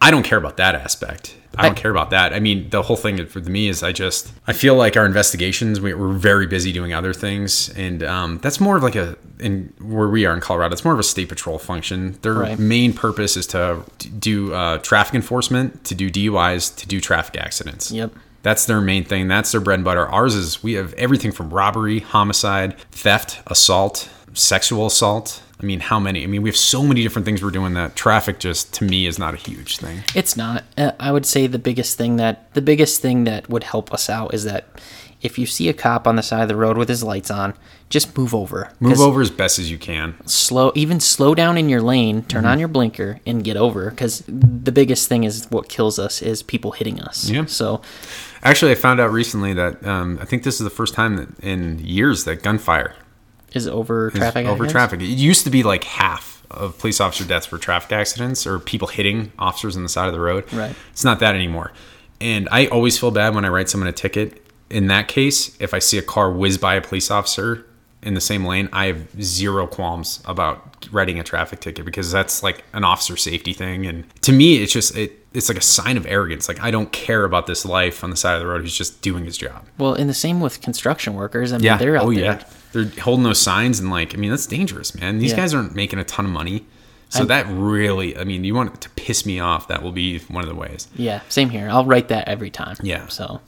I don't care about that aspect. I don't I- care about that. I mean, the whole thing for me is I just I feel like our investigations we, we're very busy doing other things, and um, that's more of like a in where we are in Colorado. It's more of a state patrol function. Their Right. main purpose is to do uh, traffic enforcement, to do DUIs, to do traffic accidents. Yep. That's their main thing. That's their bread and butter. Ours is we have everything from robbery, homicide, theft, assault, sexual assault. I mean, how many? I mean, we have so many different things we're doing that traffic just to me is not a huge thing. It's not. Uh, I would say the biggest thing that the biggest thing that would help us out is that if you see a cop on the side of the road with his lights on, just move over. Move over as best as you can. Slow, even slow down in your lane. Mm-hmm. Turn on your blinker and get over. Because the biggest thing is what kills us is people hitting us. Yeah. So Actually, I found out recently that um, I think this is the first time that in years that gunfire is over is traffic. over accidents? traffic. It used to be like half of police officer deaths were traffic accidents or people hitting officers on the side of the road. Right. It's not that anymore. And I always feel bad when I write someone a ticket. In that case, if I see a car whiz by a police officer in the same lane, I have zero qualms about writing a traffic ticket because that's like an officer safety thing. And to me, it's just it. It's like a sign of arrogance. Like I don't care about this life on the side of the road who's just doing his job. Well, and the same with construction workers. I mean, Yeah. they're out oh there. yeah. They're holding those signs and like I mean that's dangerous, man. These Yeah. guys aren't making a ton of money. So that really, I mean, you want it to piss me off. That will be one of the ways. Yeah, same here. I'll write that every time. Yeah. So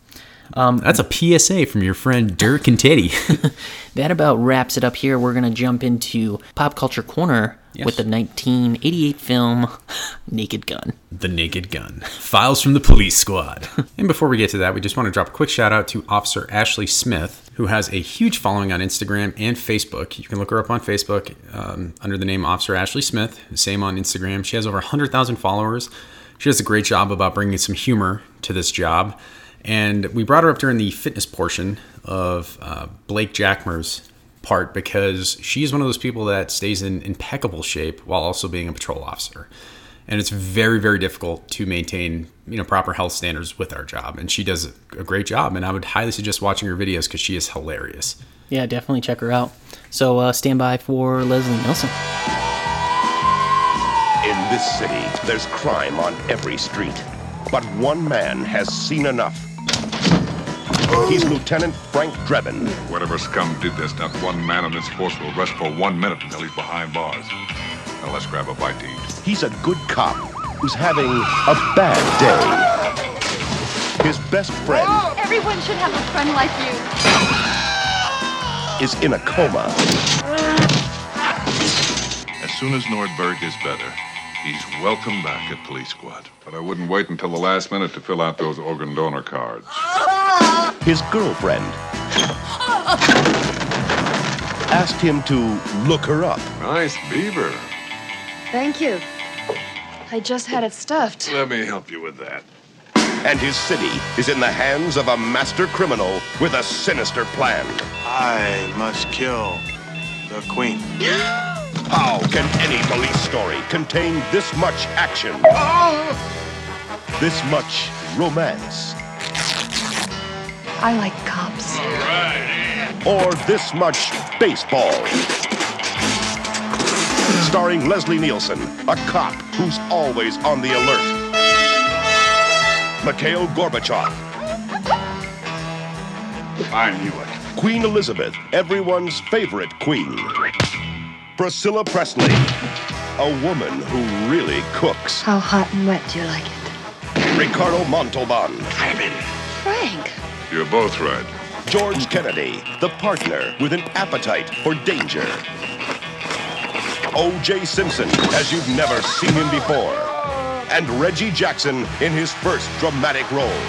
That's a PSA from your friend Dirk and Teddy. that about wraps it up here. We're gonna jump into pop culture corner Yes. with the 1988 film Naked Gun. the Naked Gun. Files from the Police Squad. and before we get to that, we just want to drop a quick shout out to Officer Ashley Smith, who has a huge following on Instagram and Facebook. You can look her up on Facebook um, under the name Officer Ashley Smith. Same on Instagram. She has over 100,000 followers. She does a great job about bringing some humor to this job. And we brought her up during the fitness portion of uh, Blake Jackmer's part because she's one of those people that stays in impeccable shape while also being a patrol officer and it's very very difficult to maintain you know proper health standards with our job and she does a great job and i would highly suggest watching her videos because she is hilarious Yeah, definitely check her out. So uh, stand by for Leslie Nielsen. In this city, there's crime on every street. But one man has seen enough. He's Lieutenant Frank Drebin. Whatever scum did this, not one man on this force will rest for one minute until he's behind bars. Now let's grab a bite to eat. He's a good cop who's having a bad day. His best friend Everyone should have a friend like you. is in a coma. As soon as Nordberg is better, he's welcome back at Police Squad. But I wouldn't wait until the last minute to fill out those organ donor cards. His girlfriend asked him to look her up. Nice beaver. Thank you. I just had it stuffed. Let me help you with that. And his city is in the hands of a master criminal with a sinister plan. I must kill the queen. How can any police story contain this much action? This much romance? I like cops. Or this much baseball? Starring Leslie Nielsen, a cop who's always on the alert. Mikhail Gorbachev, I knew it. Queen Elizabeth, everyone's favorite queen. Priscilla Presley, a woman who really cooks. How hot and wet do you like it? Ricardo Montalban, Frank. You're both right. George Kennedy, the partner with an appetite for danger. O.J. Simpson, as you've never seen him before. And Reggie Jackson in his first dramatic role.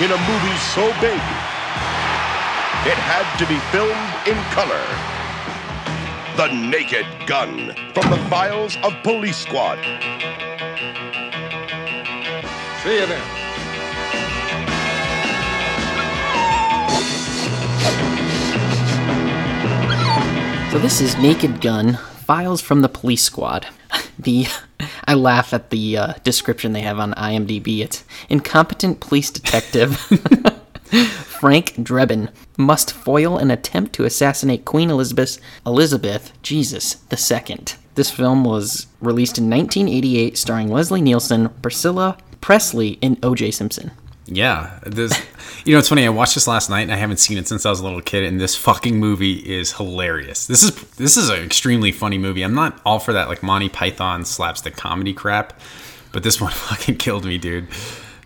In a movie so big, It had to be filmed in color. The Naked Gun from the files of Police Squad. See you then. So this is Naked Gun, Files from the Police Squad. The I laugh at the uh, description they have on IMDb. It's incompetent police detective Frank Drebin must foil an attempt to assassinate Queen Elizabeth Elizabeth Jesus II. This film was released in 1988, starring Leslie Nielsen, Priscilla Presley, and O.J. Simpson. Yeah, this. You know, it's funny. I watched this last night, and I haven't seen it since I was a little kid. And this fucking movie is hilarious. This is this is an extremely funny movie. I'm not all for that like Monty Python slapstick comedy crap, but this one fucking killed me, dude.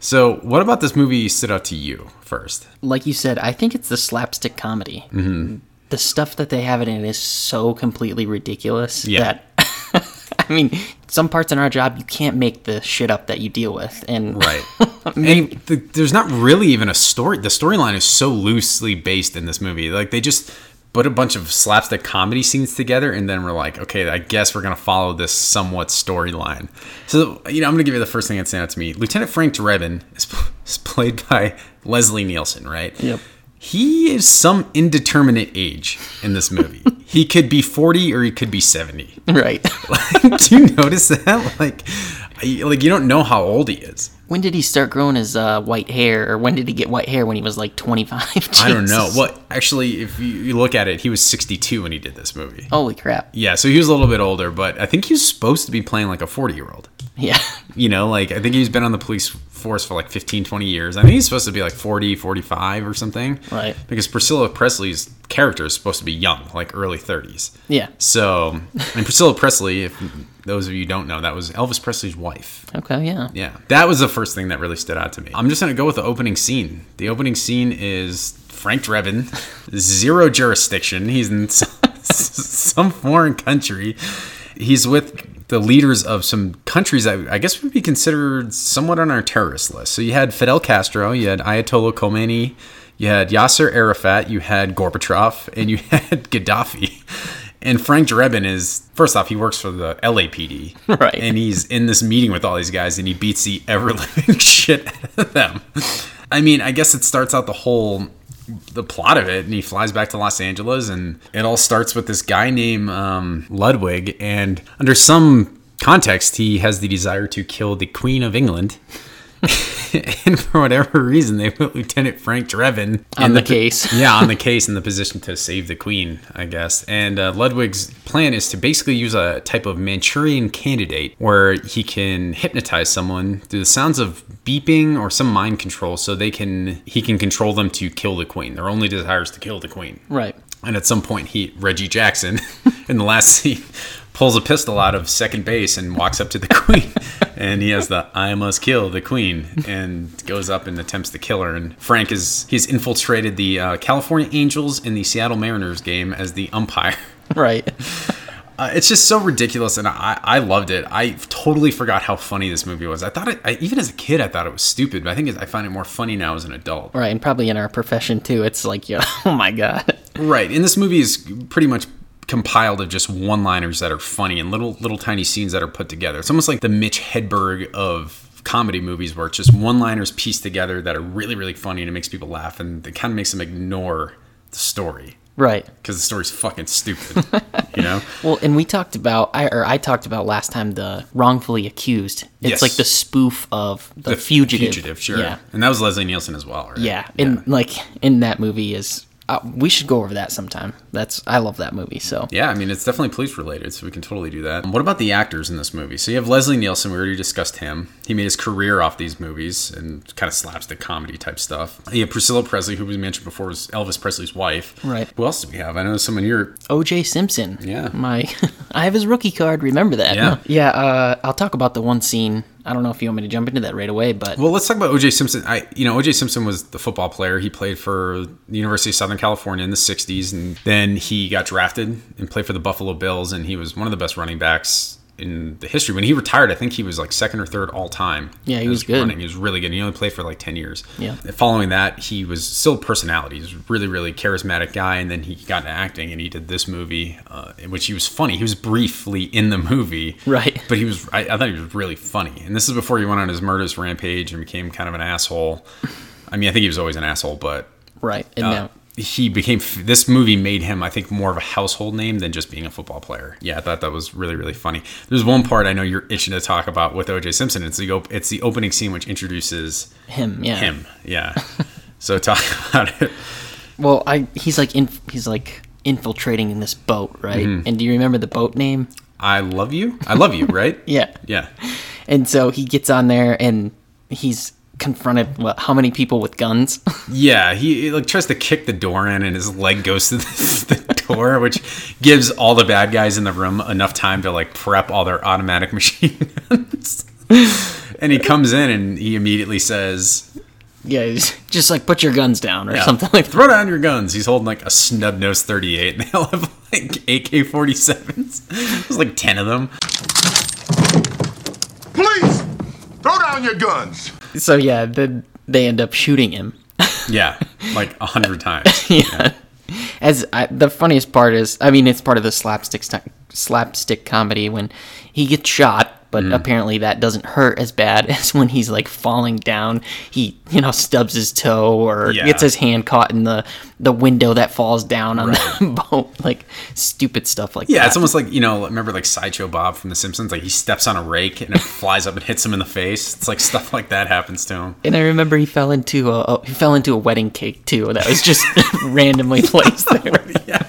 So, what about this movie stood out to you first? Like you said, I think it's the slapstick comedy. Mm-hmm. The stuff that they have in it is so completely ridiculous Yeah. that. I mean, some parts in our job you can't make the shit up that you deal with, and Right. and the, there's not really even a story. The storyline is so loosely based in this movie. Like they just put a bunch of slapstick comedy scenes together, and then we're like, okay, I guess we're gonna follow this somewhat storyline. So you know, I'm gonna give you the first thing that stands out to me. Lieutenant Frank Drebin is, is played by Leslie Nielsen, right? Yep. He is some indeterminate age in this movie. he could be 40 or he could be 70. Right. Do you notice that? Like, like you don't know how old he is. When did he start growing his uh, white hair, or when did he get white hair? When he was like 25? I don't know. Well, actually, if you, you look at it, he was 62 when he did this movie. Holy crap! Yeah, so he was a little bit older, but I think he was supposed to be playing like a 40 year old. Yeah. You know, like I think he's been on the police force for like 15, 20 years. I think he's supposed to be like 40, 45 or something. Right. Because Priscilla Presley's character is supposed to be young, like early 30s. Yeah. So, and Priscilla Presley, if those of you don't know, that was Elvis Presley's wife. Okay. Yeah. Yeah, that was the first thing that really stood out to me. I'm just gonna go with the opening scene. The opening scene is Frank Drebin, zero jurisdiction. He's in some foreign country. He's with the leaders of some countries that I guess would be considered somewhat on our terrorist list. So you had Fidel Castro, you had Ayatollah Khomeini, you had Yasser Arafat, you had Gorbachev, and you had Gaddafi. And Frank Drebin is first off, he works for the LAPD, Right. And he's in this meeting with all these guys, and he beats the ever living shit out of them. I mean, I guess it starts out the whole the plot of it, and he flies back to Los Angeles, and it all starts with this guy named um, Ludwig, and under some context, he has the desire to kill the Queen of England. and for whatever reason, they put Lieutenant Frank Drebin On in the case. yeah, on the case in the position to save the queen, I guess. And uh, Ludwig's plan is to basically use a type of Manchurian candidate where he can hypnotize someone through the sounds of beeping or some mind control, so they can he can control them to kill the queen. Their only desire is to kill the queen. Right. And at some point, he Reggie Jackson in the last scene pulls a pistol out of second base and walks up to the queen, and he has the "I must kill the queen" and goes up and attempts to kill her. And Frank is he's infiltrated the uh, California Angels in the Seattle Mariners game as the umpire. Right. Uh, it's just so ridiculous, and I, I loved it. I totally forgot how funny this movie was. I thought it, I, even as a kid, I thought it was stupid, but I think I find it more funny now as an adult. Right. And probably in our profession too, it's like, yeah, oh my god. Right. And this movie is pretty much compiled of just one-liners that are funny and little little tiny scenes that are put together. It's almost like the Mitch Hedberg of comedy movies where it's just one-liners pieced together that are really really funny and it makes people laugh and it kind of makes them ignore the story Right. because the story's fucking stupid, you know? Well, and we talked about, I or I talked about last time the wrongfully accused. It's Yes. like the spoof of the, fugitive. Fugitive, sure. Yeah. And that was Leslie Nielsen as well, right? Yeah. And like in that movie is, uh, we should go over that sometime. That's I love that movie. So Yeah, I mean, it's definitely police related, so we can totally do that. What about the actors in this movie? So you have Leslie Nielsen, we already discussed him. He made his career off these movies and kind of slapstick comedy type stuff. You have Priscilla Presley, who we mentioned before was Elvis Presley's wife. Right. Who else do we have? I know someone here. O.J. Simpson. Yeah. My, I have his rookie card. Remember that? Yeah. Yeah. Uh, I'll talk about the one scene. I don't know if you want me to jump into that right away, but Well, let's talk about O.J. Simpson. I, you know, O.J. Simpson was the football player. He played for the University of Southern California in the '60s, and then he got drafted and played for the Buffalo Bills, and he was one of the best running backs in the history. When he retired, I think he was like second or third all time. Yeah, he was good. running. He was really good. He only played for like ten years. Yeah. Following that, he was still a personality. He was really, really charismatic guy, and then he got into acting, and he did this movie, uh, in which he was funny. He was briefly in the movie, Right. But he was. I, I thought he was really funny. And this is before he went on his murderous rampage and became kind of an asshole. I mean, I think he was always an asshole, but Right. And uh, now he became this movie made him i think more of a household name than just being a football player yeah i thought that was really really funny there's one part i know you're itching to talk about with oj simpson it's the, op- it's the opening scene which introduces him, yeah. him yeah so talk about it Well, I he's like in, he's like infiltrating in this boat, right? Mhm. And do you remember the boat name? i love you i love you right Yeah. yeah And so he gets on there and he's confronted what how many people with guns? yeah he, he, like tries to kick the door in and his leg goes to the, the door which gives all the bad guys in the room enough time to like prep all their automatic machine guns and he comes in and he immediately says yeah, he's just like put your guns down or Yeah. something like Throw down your guns. He's holding like a snub nose 38, and they all have like AK 47s. There's like 10 of them. Police! Throw down your guns! So yeah, then they end up shooting him. Yeah, like a hundred times. yeah. As I, the funniest part is, I mean, it's part of the slapstick st- slapstick comedy when he gets shot, but Mm-hmm. apparently that doesn't hurt as bad as when he's like falling down. He, you know, stubs his toe or Yeah. gets his hand caught in the the window that falls down on the boat, like stupid stuff like Yeah, that. it's almost like, you know, remember like Sideshow Bob from The Simpsons? Like he steps on a rake and it flies up and hits him in the face. It's like stuff like that happens to him. And I remember he fell into a oh, he fell into a wedding cake too. That was just randomly placed there. Yeah,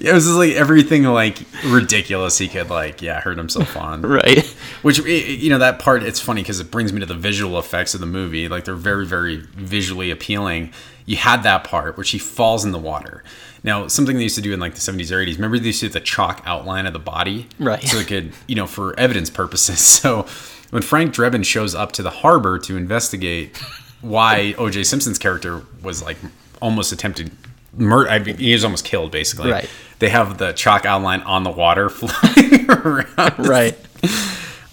it was just like everything like ridiculous he could like yeah hurt himself on Right. which you know that part it's funny because it brings me to the visual effects of the movie like they're very very visually appealing you had that part where she falls in the water now something they used to do in like the 70s or 80s remember they used to do the chalk outline of the body Right. so it could you know for evidence purposes so when frank drebin shows up to the harbor to investigate why oj simpson's character was like almost attempted murder I mean, he was almost killed basically Right. They have the chalk outline on the water flying around Right.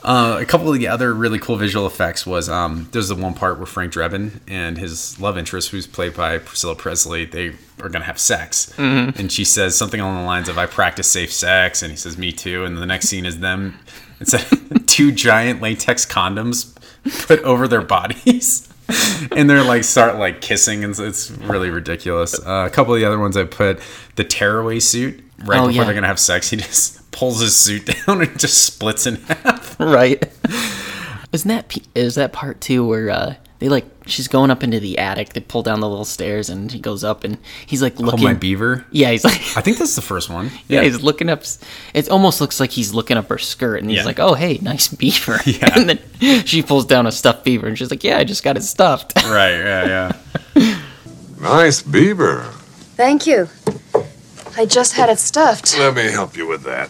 uh, a couple of the other really cool visual effects was um, there's the one part where Frank Drebin and his love interest, who's played by Priscilla Presley, they are gonna have sex, Mhm. and she says something along the lines of "I practice safe sex," and he says "Me too," and the next scene is them. It's two giant latex condoms put over their bodies. And they're like start like kissing and it's really ridiculous uh, a couple of the other ones i put the tearaway suit right Oh, before yeah. they're gonna have sex he just pulls his suit down and just splits in half right. Isn't that is that part two where uh, they like she's going up into the attic? They pull down the little stairs and he goes up and he's like Oh, looking. my beaver. Yeah, he's like. I think that's the first one. Yeah, he's looking up. It almost looks like he's looking up her skirt, and he's Yeah. like, "Oh, hey, nice beaver." Yeah. and then she pulls down a stuffed beaver, and she's like, "Yeah, I just got it stuffed." right. Yeah. Yeah. Nice beaver. Thank you. I just had it stuffed. Let me help you with that.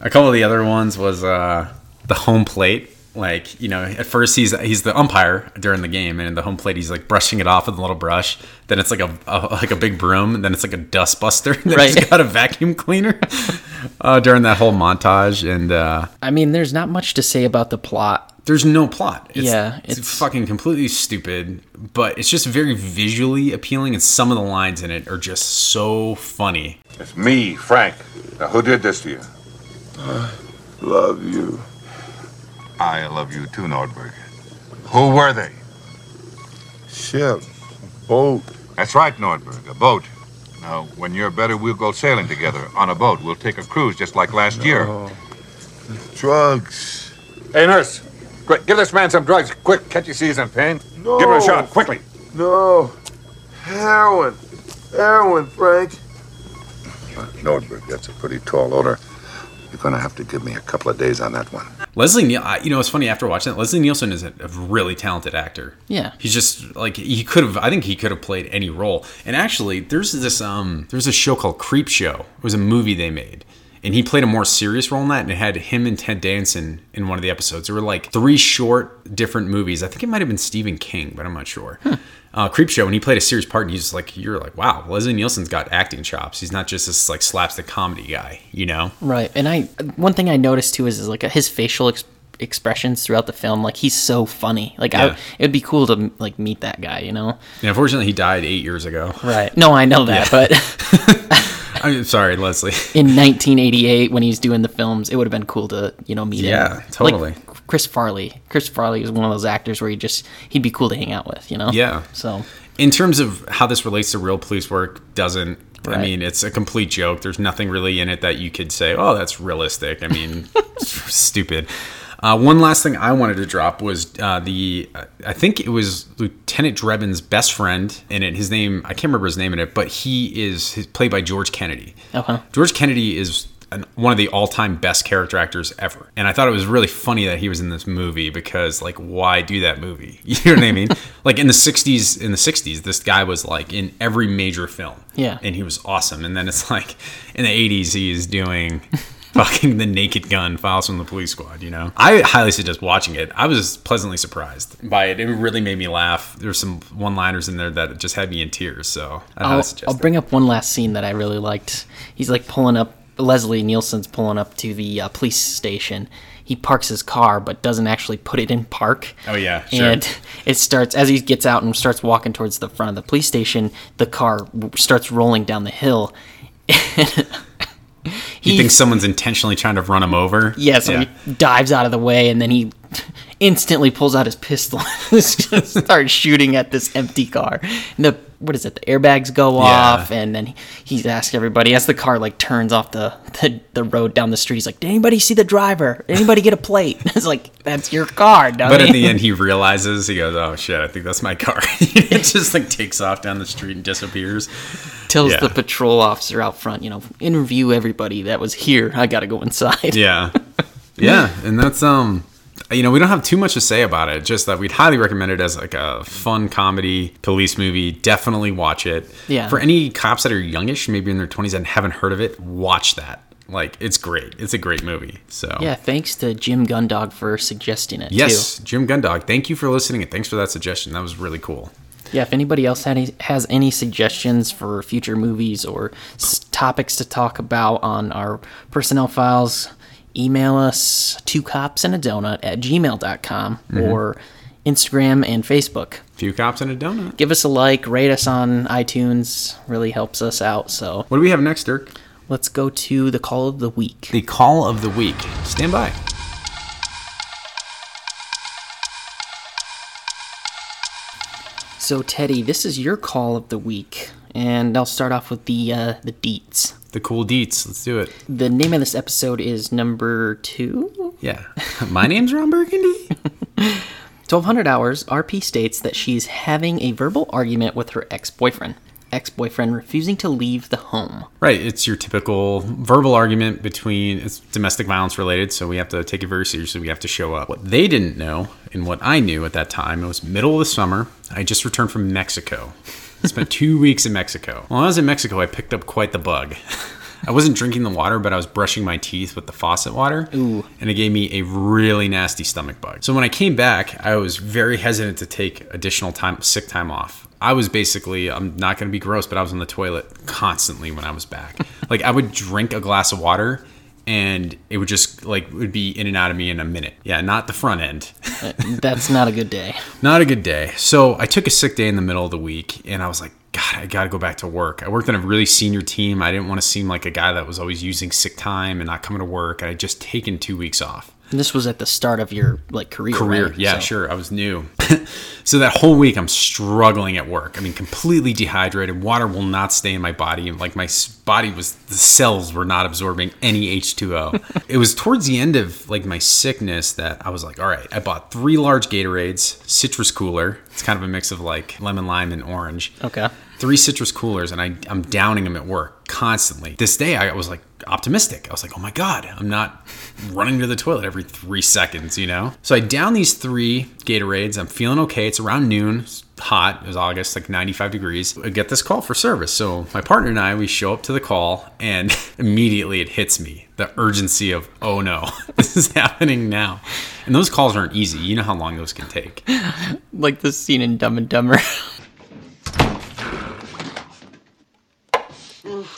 A couple of the other ones was uh, the home plate. Like you know, at first he's he's the umpire during the game, and in the home plate he's like brushing it off with a little brush. Then it's like a, a like a big broom, and then it's like a dust buster. And then he's Right. got a vacuum cleaner uh, during that whole montage. And uh, I mean, there's not much to say about the plot. there's no plot. It's, Yeah, it's, fucking completely stupid, but it's just very visually appealing, and some of the lines in it are just so funny. It's me, Frank. Now, who did this to you? I love you. I love you too, Nordberg. Who were they? Ship. Boat. That's right, Nordberg, a boat. Now, when you're better, we'll go sailing together on a boat. We'll take a cruise just like last year. Drugs. Hey, nurse. Quick, give this man some drugs. Quick, can't you see he's in pain? No. Give him a shot, quickly. No. Heroin. Heroin, Frank. Nordberg, that's a pretty tall order. You're gonna have to give me a couple of days on that one. Leslie Neil, you know, it's funny after watching it. Leslie Nielsen is a, a really talented actor. Yeah. he's just like he could have. I think he could have played any role. And actually, there's this um, there's a show called Creep Show. It was a movie they made, and he played a more serious role in that. And it had him and Ted Danson in one of the episodes. There were like three short, different movies. I think it might have been Stephen King, but I'm not sure. Uh, Creep Show when he played a serious part. And he's like, you're like, wow, Leslie Nielsen's got acting chops. He's not just this like slapstick comedy guy, you know? Right. And I one thing I noticed too is, is like his facial ex- expressions throughout the film. Like he's so funny. Like Yeah. I, it'd be cool to like meet that guy. You know. And unfortunately, he died eight years ago. Right. No, I know that, Yeah. but I'm sorry, Leslie. in 1988 when he's doing the films, it would have been cool to you know meet him. Yeah, totally. Like Chris Farley. Chris Farley is one of those actors where he just he'd be cool to hang out with. You know. Yeah. So in terms of how this relates to real police work doesn't i mean it's a complete joke there's nothing really in it that you could say oh that's realistic i mean stupid uh, one last thing i wanted to drop was uh, the i think it was lieutenant drebin's best friend in it his name i can't remember his name in it but he is played by george kennedy Okay. George Kennedy is an, one of the all-time best character actors ever, and I thought it was really funny that he was in this movie because, like, why do that movie? You know what I mean? like in the '60s, in the '60s, this guy was like in every major film, Yeah. and he was awesome. And then it's like in the '80s, he's doing. Fucking the Naked Gun files from the police squad, you know. I highly suggest watching it. I was pleasantly surprised by it. It really made me laugh. There's some one-liners in there that just had me in tears. So I highly I'll, suggest. I'll bring up one last scene that I really liked. He's like pulling up. Leslie Nielsen's pulling up to the uh, police station. He parks his car, but doesn't actually put it in park. Oh, yeah, sure. And it starts as he gets out and starts walking towards the front of the police station. The car r- starts rolling down the hill. he thinks someone's intentionally trying to run him over. Yeah, so he dives out of the way and then he instantly pulls out his pistol and starts shooting at this empty car. And the what is it? The airbags go Yeah. off and then he, he's asking everybody as the car like turns off the, the the road down the street. He's like, "Did anybody see the driver? Anybody get a plate?" It's like that's your car, dummy. But at the end, he realizes he goes, "Oh shit! I think that's my car." it just like takes off down the street and disappears. tells Yeah. the patrol officer out front, you know, interview everybody that was here. I got to go inside. Yeah, yeah, and that's um, you know, we don't have too much to say about it. Just that we'd highly recommend it as like a fun comedy police movie. Definitely watch it. Yeah. For any cops that are youngish, maybe in their twenties and haven't heard of it, watch that. Like it's great. It's a great movie. So Yeah, thanks to Jim Gundog for suggesting it Yes, too. Jim Gundog. Thank you for listening and thanks for that suggestion. That was really cool. Yeah, if anybody else had any, has any suggestions for future movies or s- topics to talk about on our personnel files, email us two cops and a donut at gmail.com Mhm. or Instagram and Facebook. Few cops and a donut. Give us a like, rate us on iTunes, really helps us out. So, what do we have next, Dirk? Let's go to the call of the week. The call of the week. Stand by. So, Teddy, this is your call of the week, and I'll start off with the uh, the deets. The cool deets. Let's do it. The name of this episode is number two. Yeah. My name's Ron Burgundy. 1200 hours, RP states that she's having a verbal argument with her ex boyfriend. Ex boyfriend refusing to leave the home. Right. It's your typical verbal argument between it's domestic violence related, so we have to take it very seriously. We have to show up. What they didn't know, and what I knew at that time, it was middle of the summer. I just returned from Mexico. Spent two weeks in Mexico. While I was in Mexico, I picked up quite the bug. I wasn't drinking the water, but I was brushing my teeth with the faucet water. Ooh. And it gave me a really nasty stomach bug. So when I came back, I was very hesitant to take additional time, sick time off. I was basically, I'm not going to be gross, but I was on the toilet constantly when I was back. like I would drink a glass of water and it would just like, would be in and out of me in a minute. Yeah, not the front end. That's not a good day. Not a good day. So I took a sick day in the middle of the week and I was like, God, I got to go back to work. I worked on a really senior team. I didn't want to seem like a guy that was always using sick time and not coming to work. I had just taken two weeks off. And this was at the start of your like career. Career, right? yeah, So- sure. I was new. so that whole week, I'm struggling at work. I mean, completely dehydrated. Water will not stay in my body. And like my body was, the cells were not absorbing any H2O. it was towards the end of like my sickness that I was like, all right, I bought three large Gatorades, citrus cooler. It's kind of a mix of like lemon, lime, and orange. Okay. Three citrus coolers, and I, I'm downing them at work constantly. This day, I was like optimistic. I was like, oh my God, I'm not running to the toilet every three seconds, you know? So I down these three Gatorades. I'm feeling okay. It's around noon. It's hot. It was August, like 95 degrees. I get this call for service. So my partner and I, we show up to the call, and immediately it hits me the urgency of, oh no, this is happening now. And those calls aren't easy. You know how long those can take. Like the scene in Dumb and Dumber. Oof.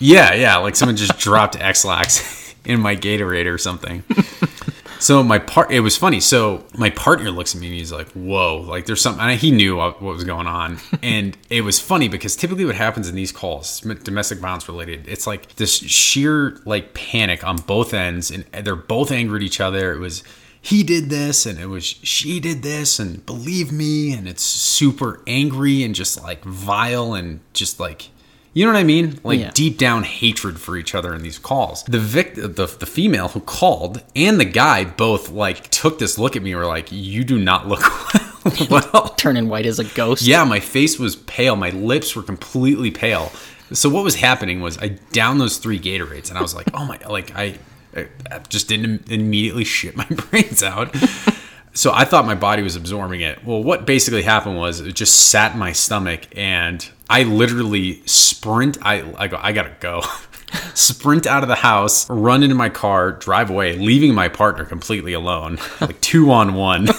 Yeah, yeah, like someone just dropped Ex-Lax in my Gatorade or something. So my part, it was funny. So my partner looks at me and he's like, "Whoa!" Like there's something. And he knew what what was going on, and it was funny because typically what happens in these calls, domestic violence related, it's like this sheer like panic on both ends, and they're both angry at each other. It was he did this and it was she did this and believe me and it's super angry and just like vile and just like you know what I mean? Like Yeah. deep down hatred for each other in these calls. The vic, the, the female who called and the guy both like took this look at me and were like, "You do not look well." Turning white as a ghost. Yeah, my face was pale. My lips were completely pale. So what was happening was I downed those three Gatorades and I was like, "Oh my!" Like I, I just didn't immediately shit my brains out. So I thought my body was absorbing it. Well, what basically happened was it just sat in my stomach, and I literally sprint. I I go. I gotta go. sprint out of the house, run into my car, drive away, leaving my partner completely alone, like two on one.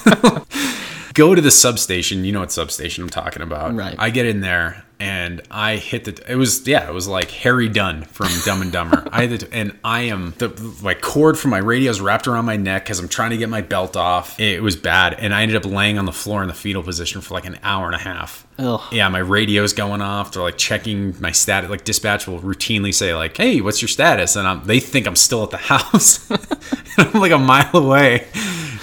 go to the substation. You know what substation I'm talking about. Right. I get in there and I hit the. It was yeah. It was like Harry Dunne from Dumb and Dumber. I had the, and I am the my cord from my radio is wrapped around my neck because I'm trying to get my belt off. It was bad, and I ended up laying on the floor in the fetal position for like an hour and a half. Ugh. Yeah, my radio's going off. They're like checking my status. Like dispatch will routinely say like, "Hey, what's your status?" And I'm, they think I'm still at the house. I'm like a mile away,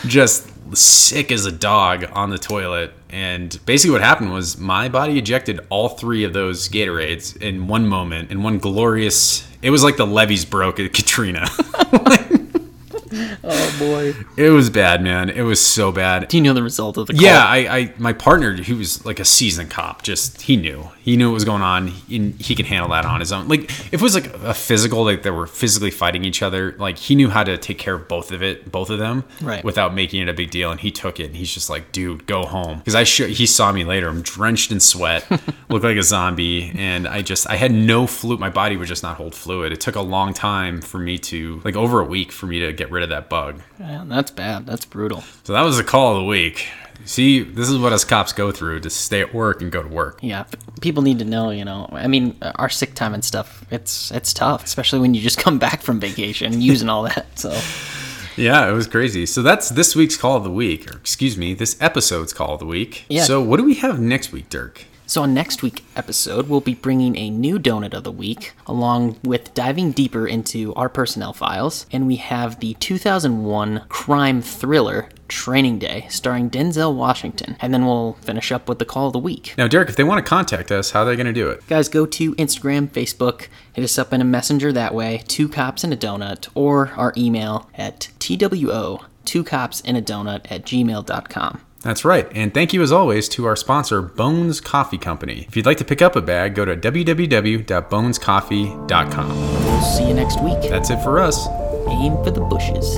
just sick as a dog on the toilet. And basically, what happened was my body ejected all three of those Gatorades in one moment, in one glorious. It was like the levees broke at Katrina. Oh boy. it was bad, man. It was so bad. Do you know the result of the call? Yeah, I, I, my partner, he was like a seasoned cop. Just he knew, he knew what was going on. He, he could handle that on his own. Like if it was like a physical, like they were physically fighting each other, like he knew how to take care of both of it, both of them, Right. without making it a big deal. And he took it. And he's just like, dude, go home. Because I sh- he saw me later. I'm drenched in sweat, look like a zombie, and I just I had no fluid. My body would just not hold fluid. It took a long time for me to like over a week for me to get rid of that bug. Yeah, that's bad. That's brutal. So that was the call of the week. See, this is what us cops go through to stay at work and go to work. Yeah, people need to know. You know, I mean, our sick time and stuff. It's it's tough, especially when you just come back from vacation using all that. So Yeah, it was crazy. So that's this week's call of the week, or excuse me, this episode's call of the week. Yeah. So what do we have next week, Dirk? So, on next week's episode, we'll be bringing a new donut of the week, along with diving deeper into our personnel files. And we have the 2001 crime thriller Training Day, starring Denzel Washington. And then we'll finish up with the call of the week. Now, Derek, if they want to contact us, how are they going to do it? Guys, go to Instagram, Facebook, hit us up in a messenger that way, two cops and a donut, or our email at TWO, two cops and a donut at gmail.com. That's right. And thank you as always to our sponsor, Bones Coffee Company. If you'd like to pick up a bag, go to www.bonescoffee.com. We'll see you next week. That's it for us. Aim for the bushes.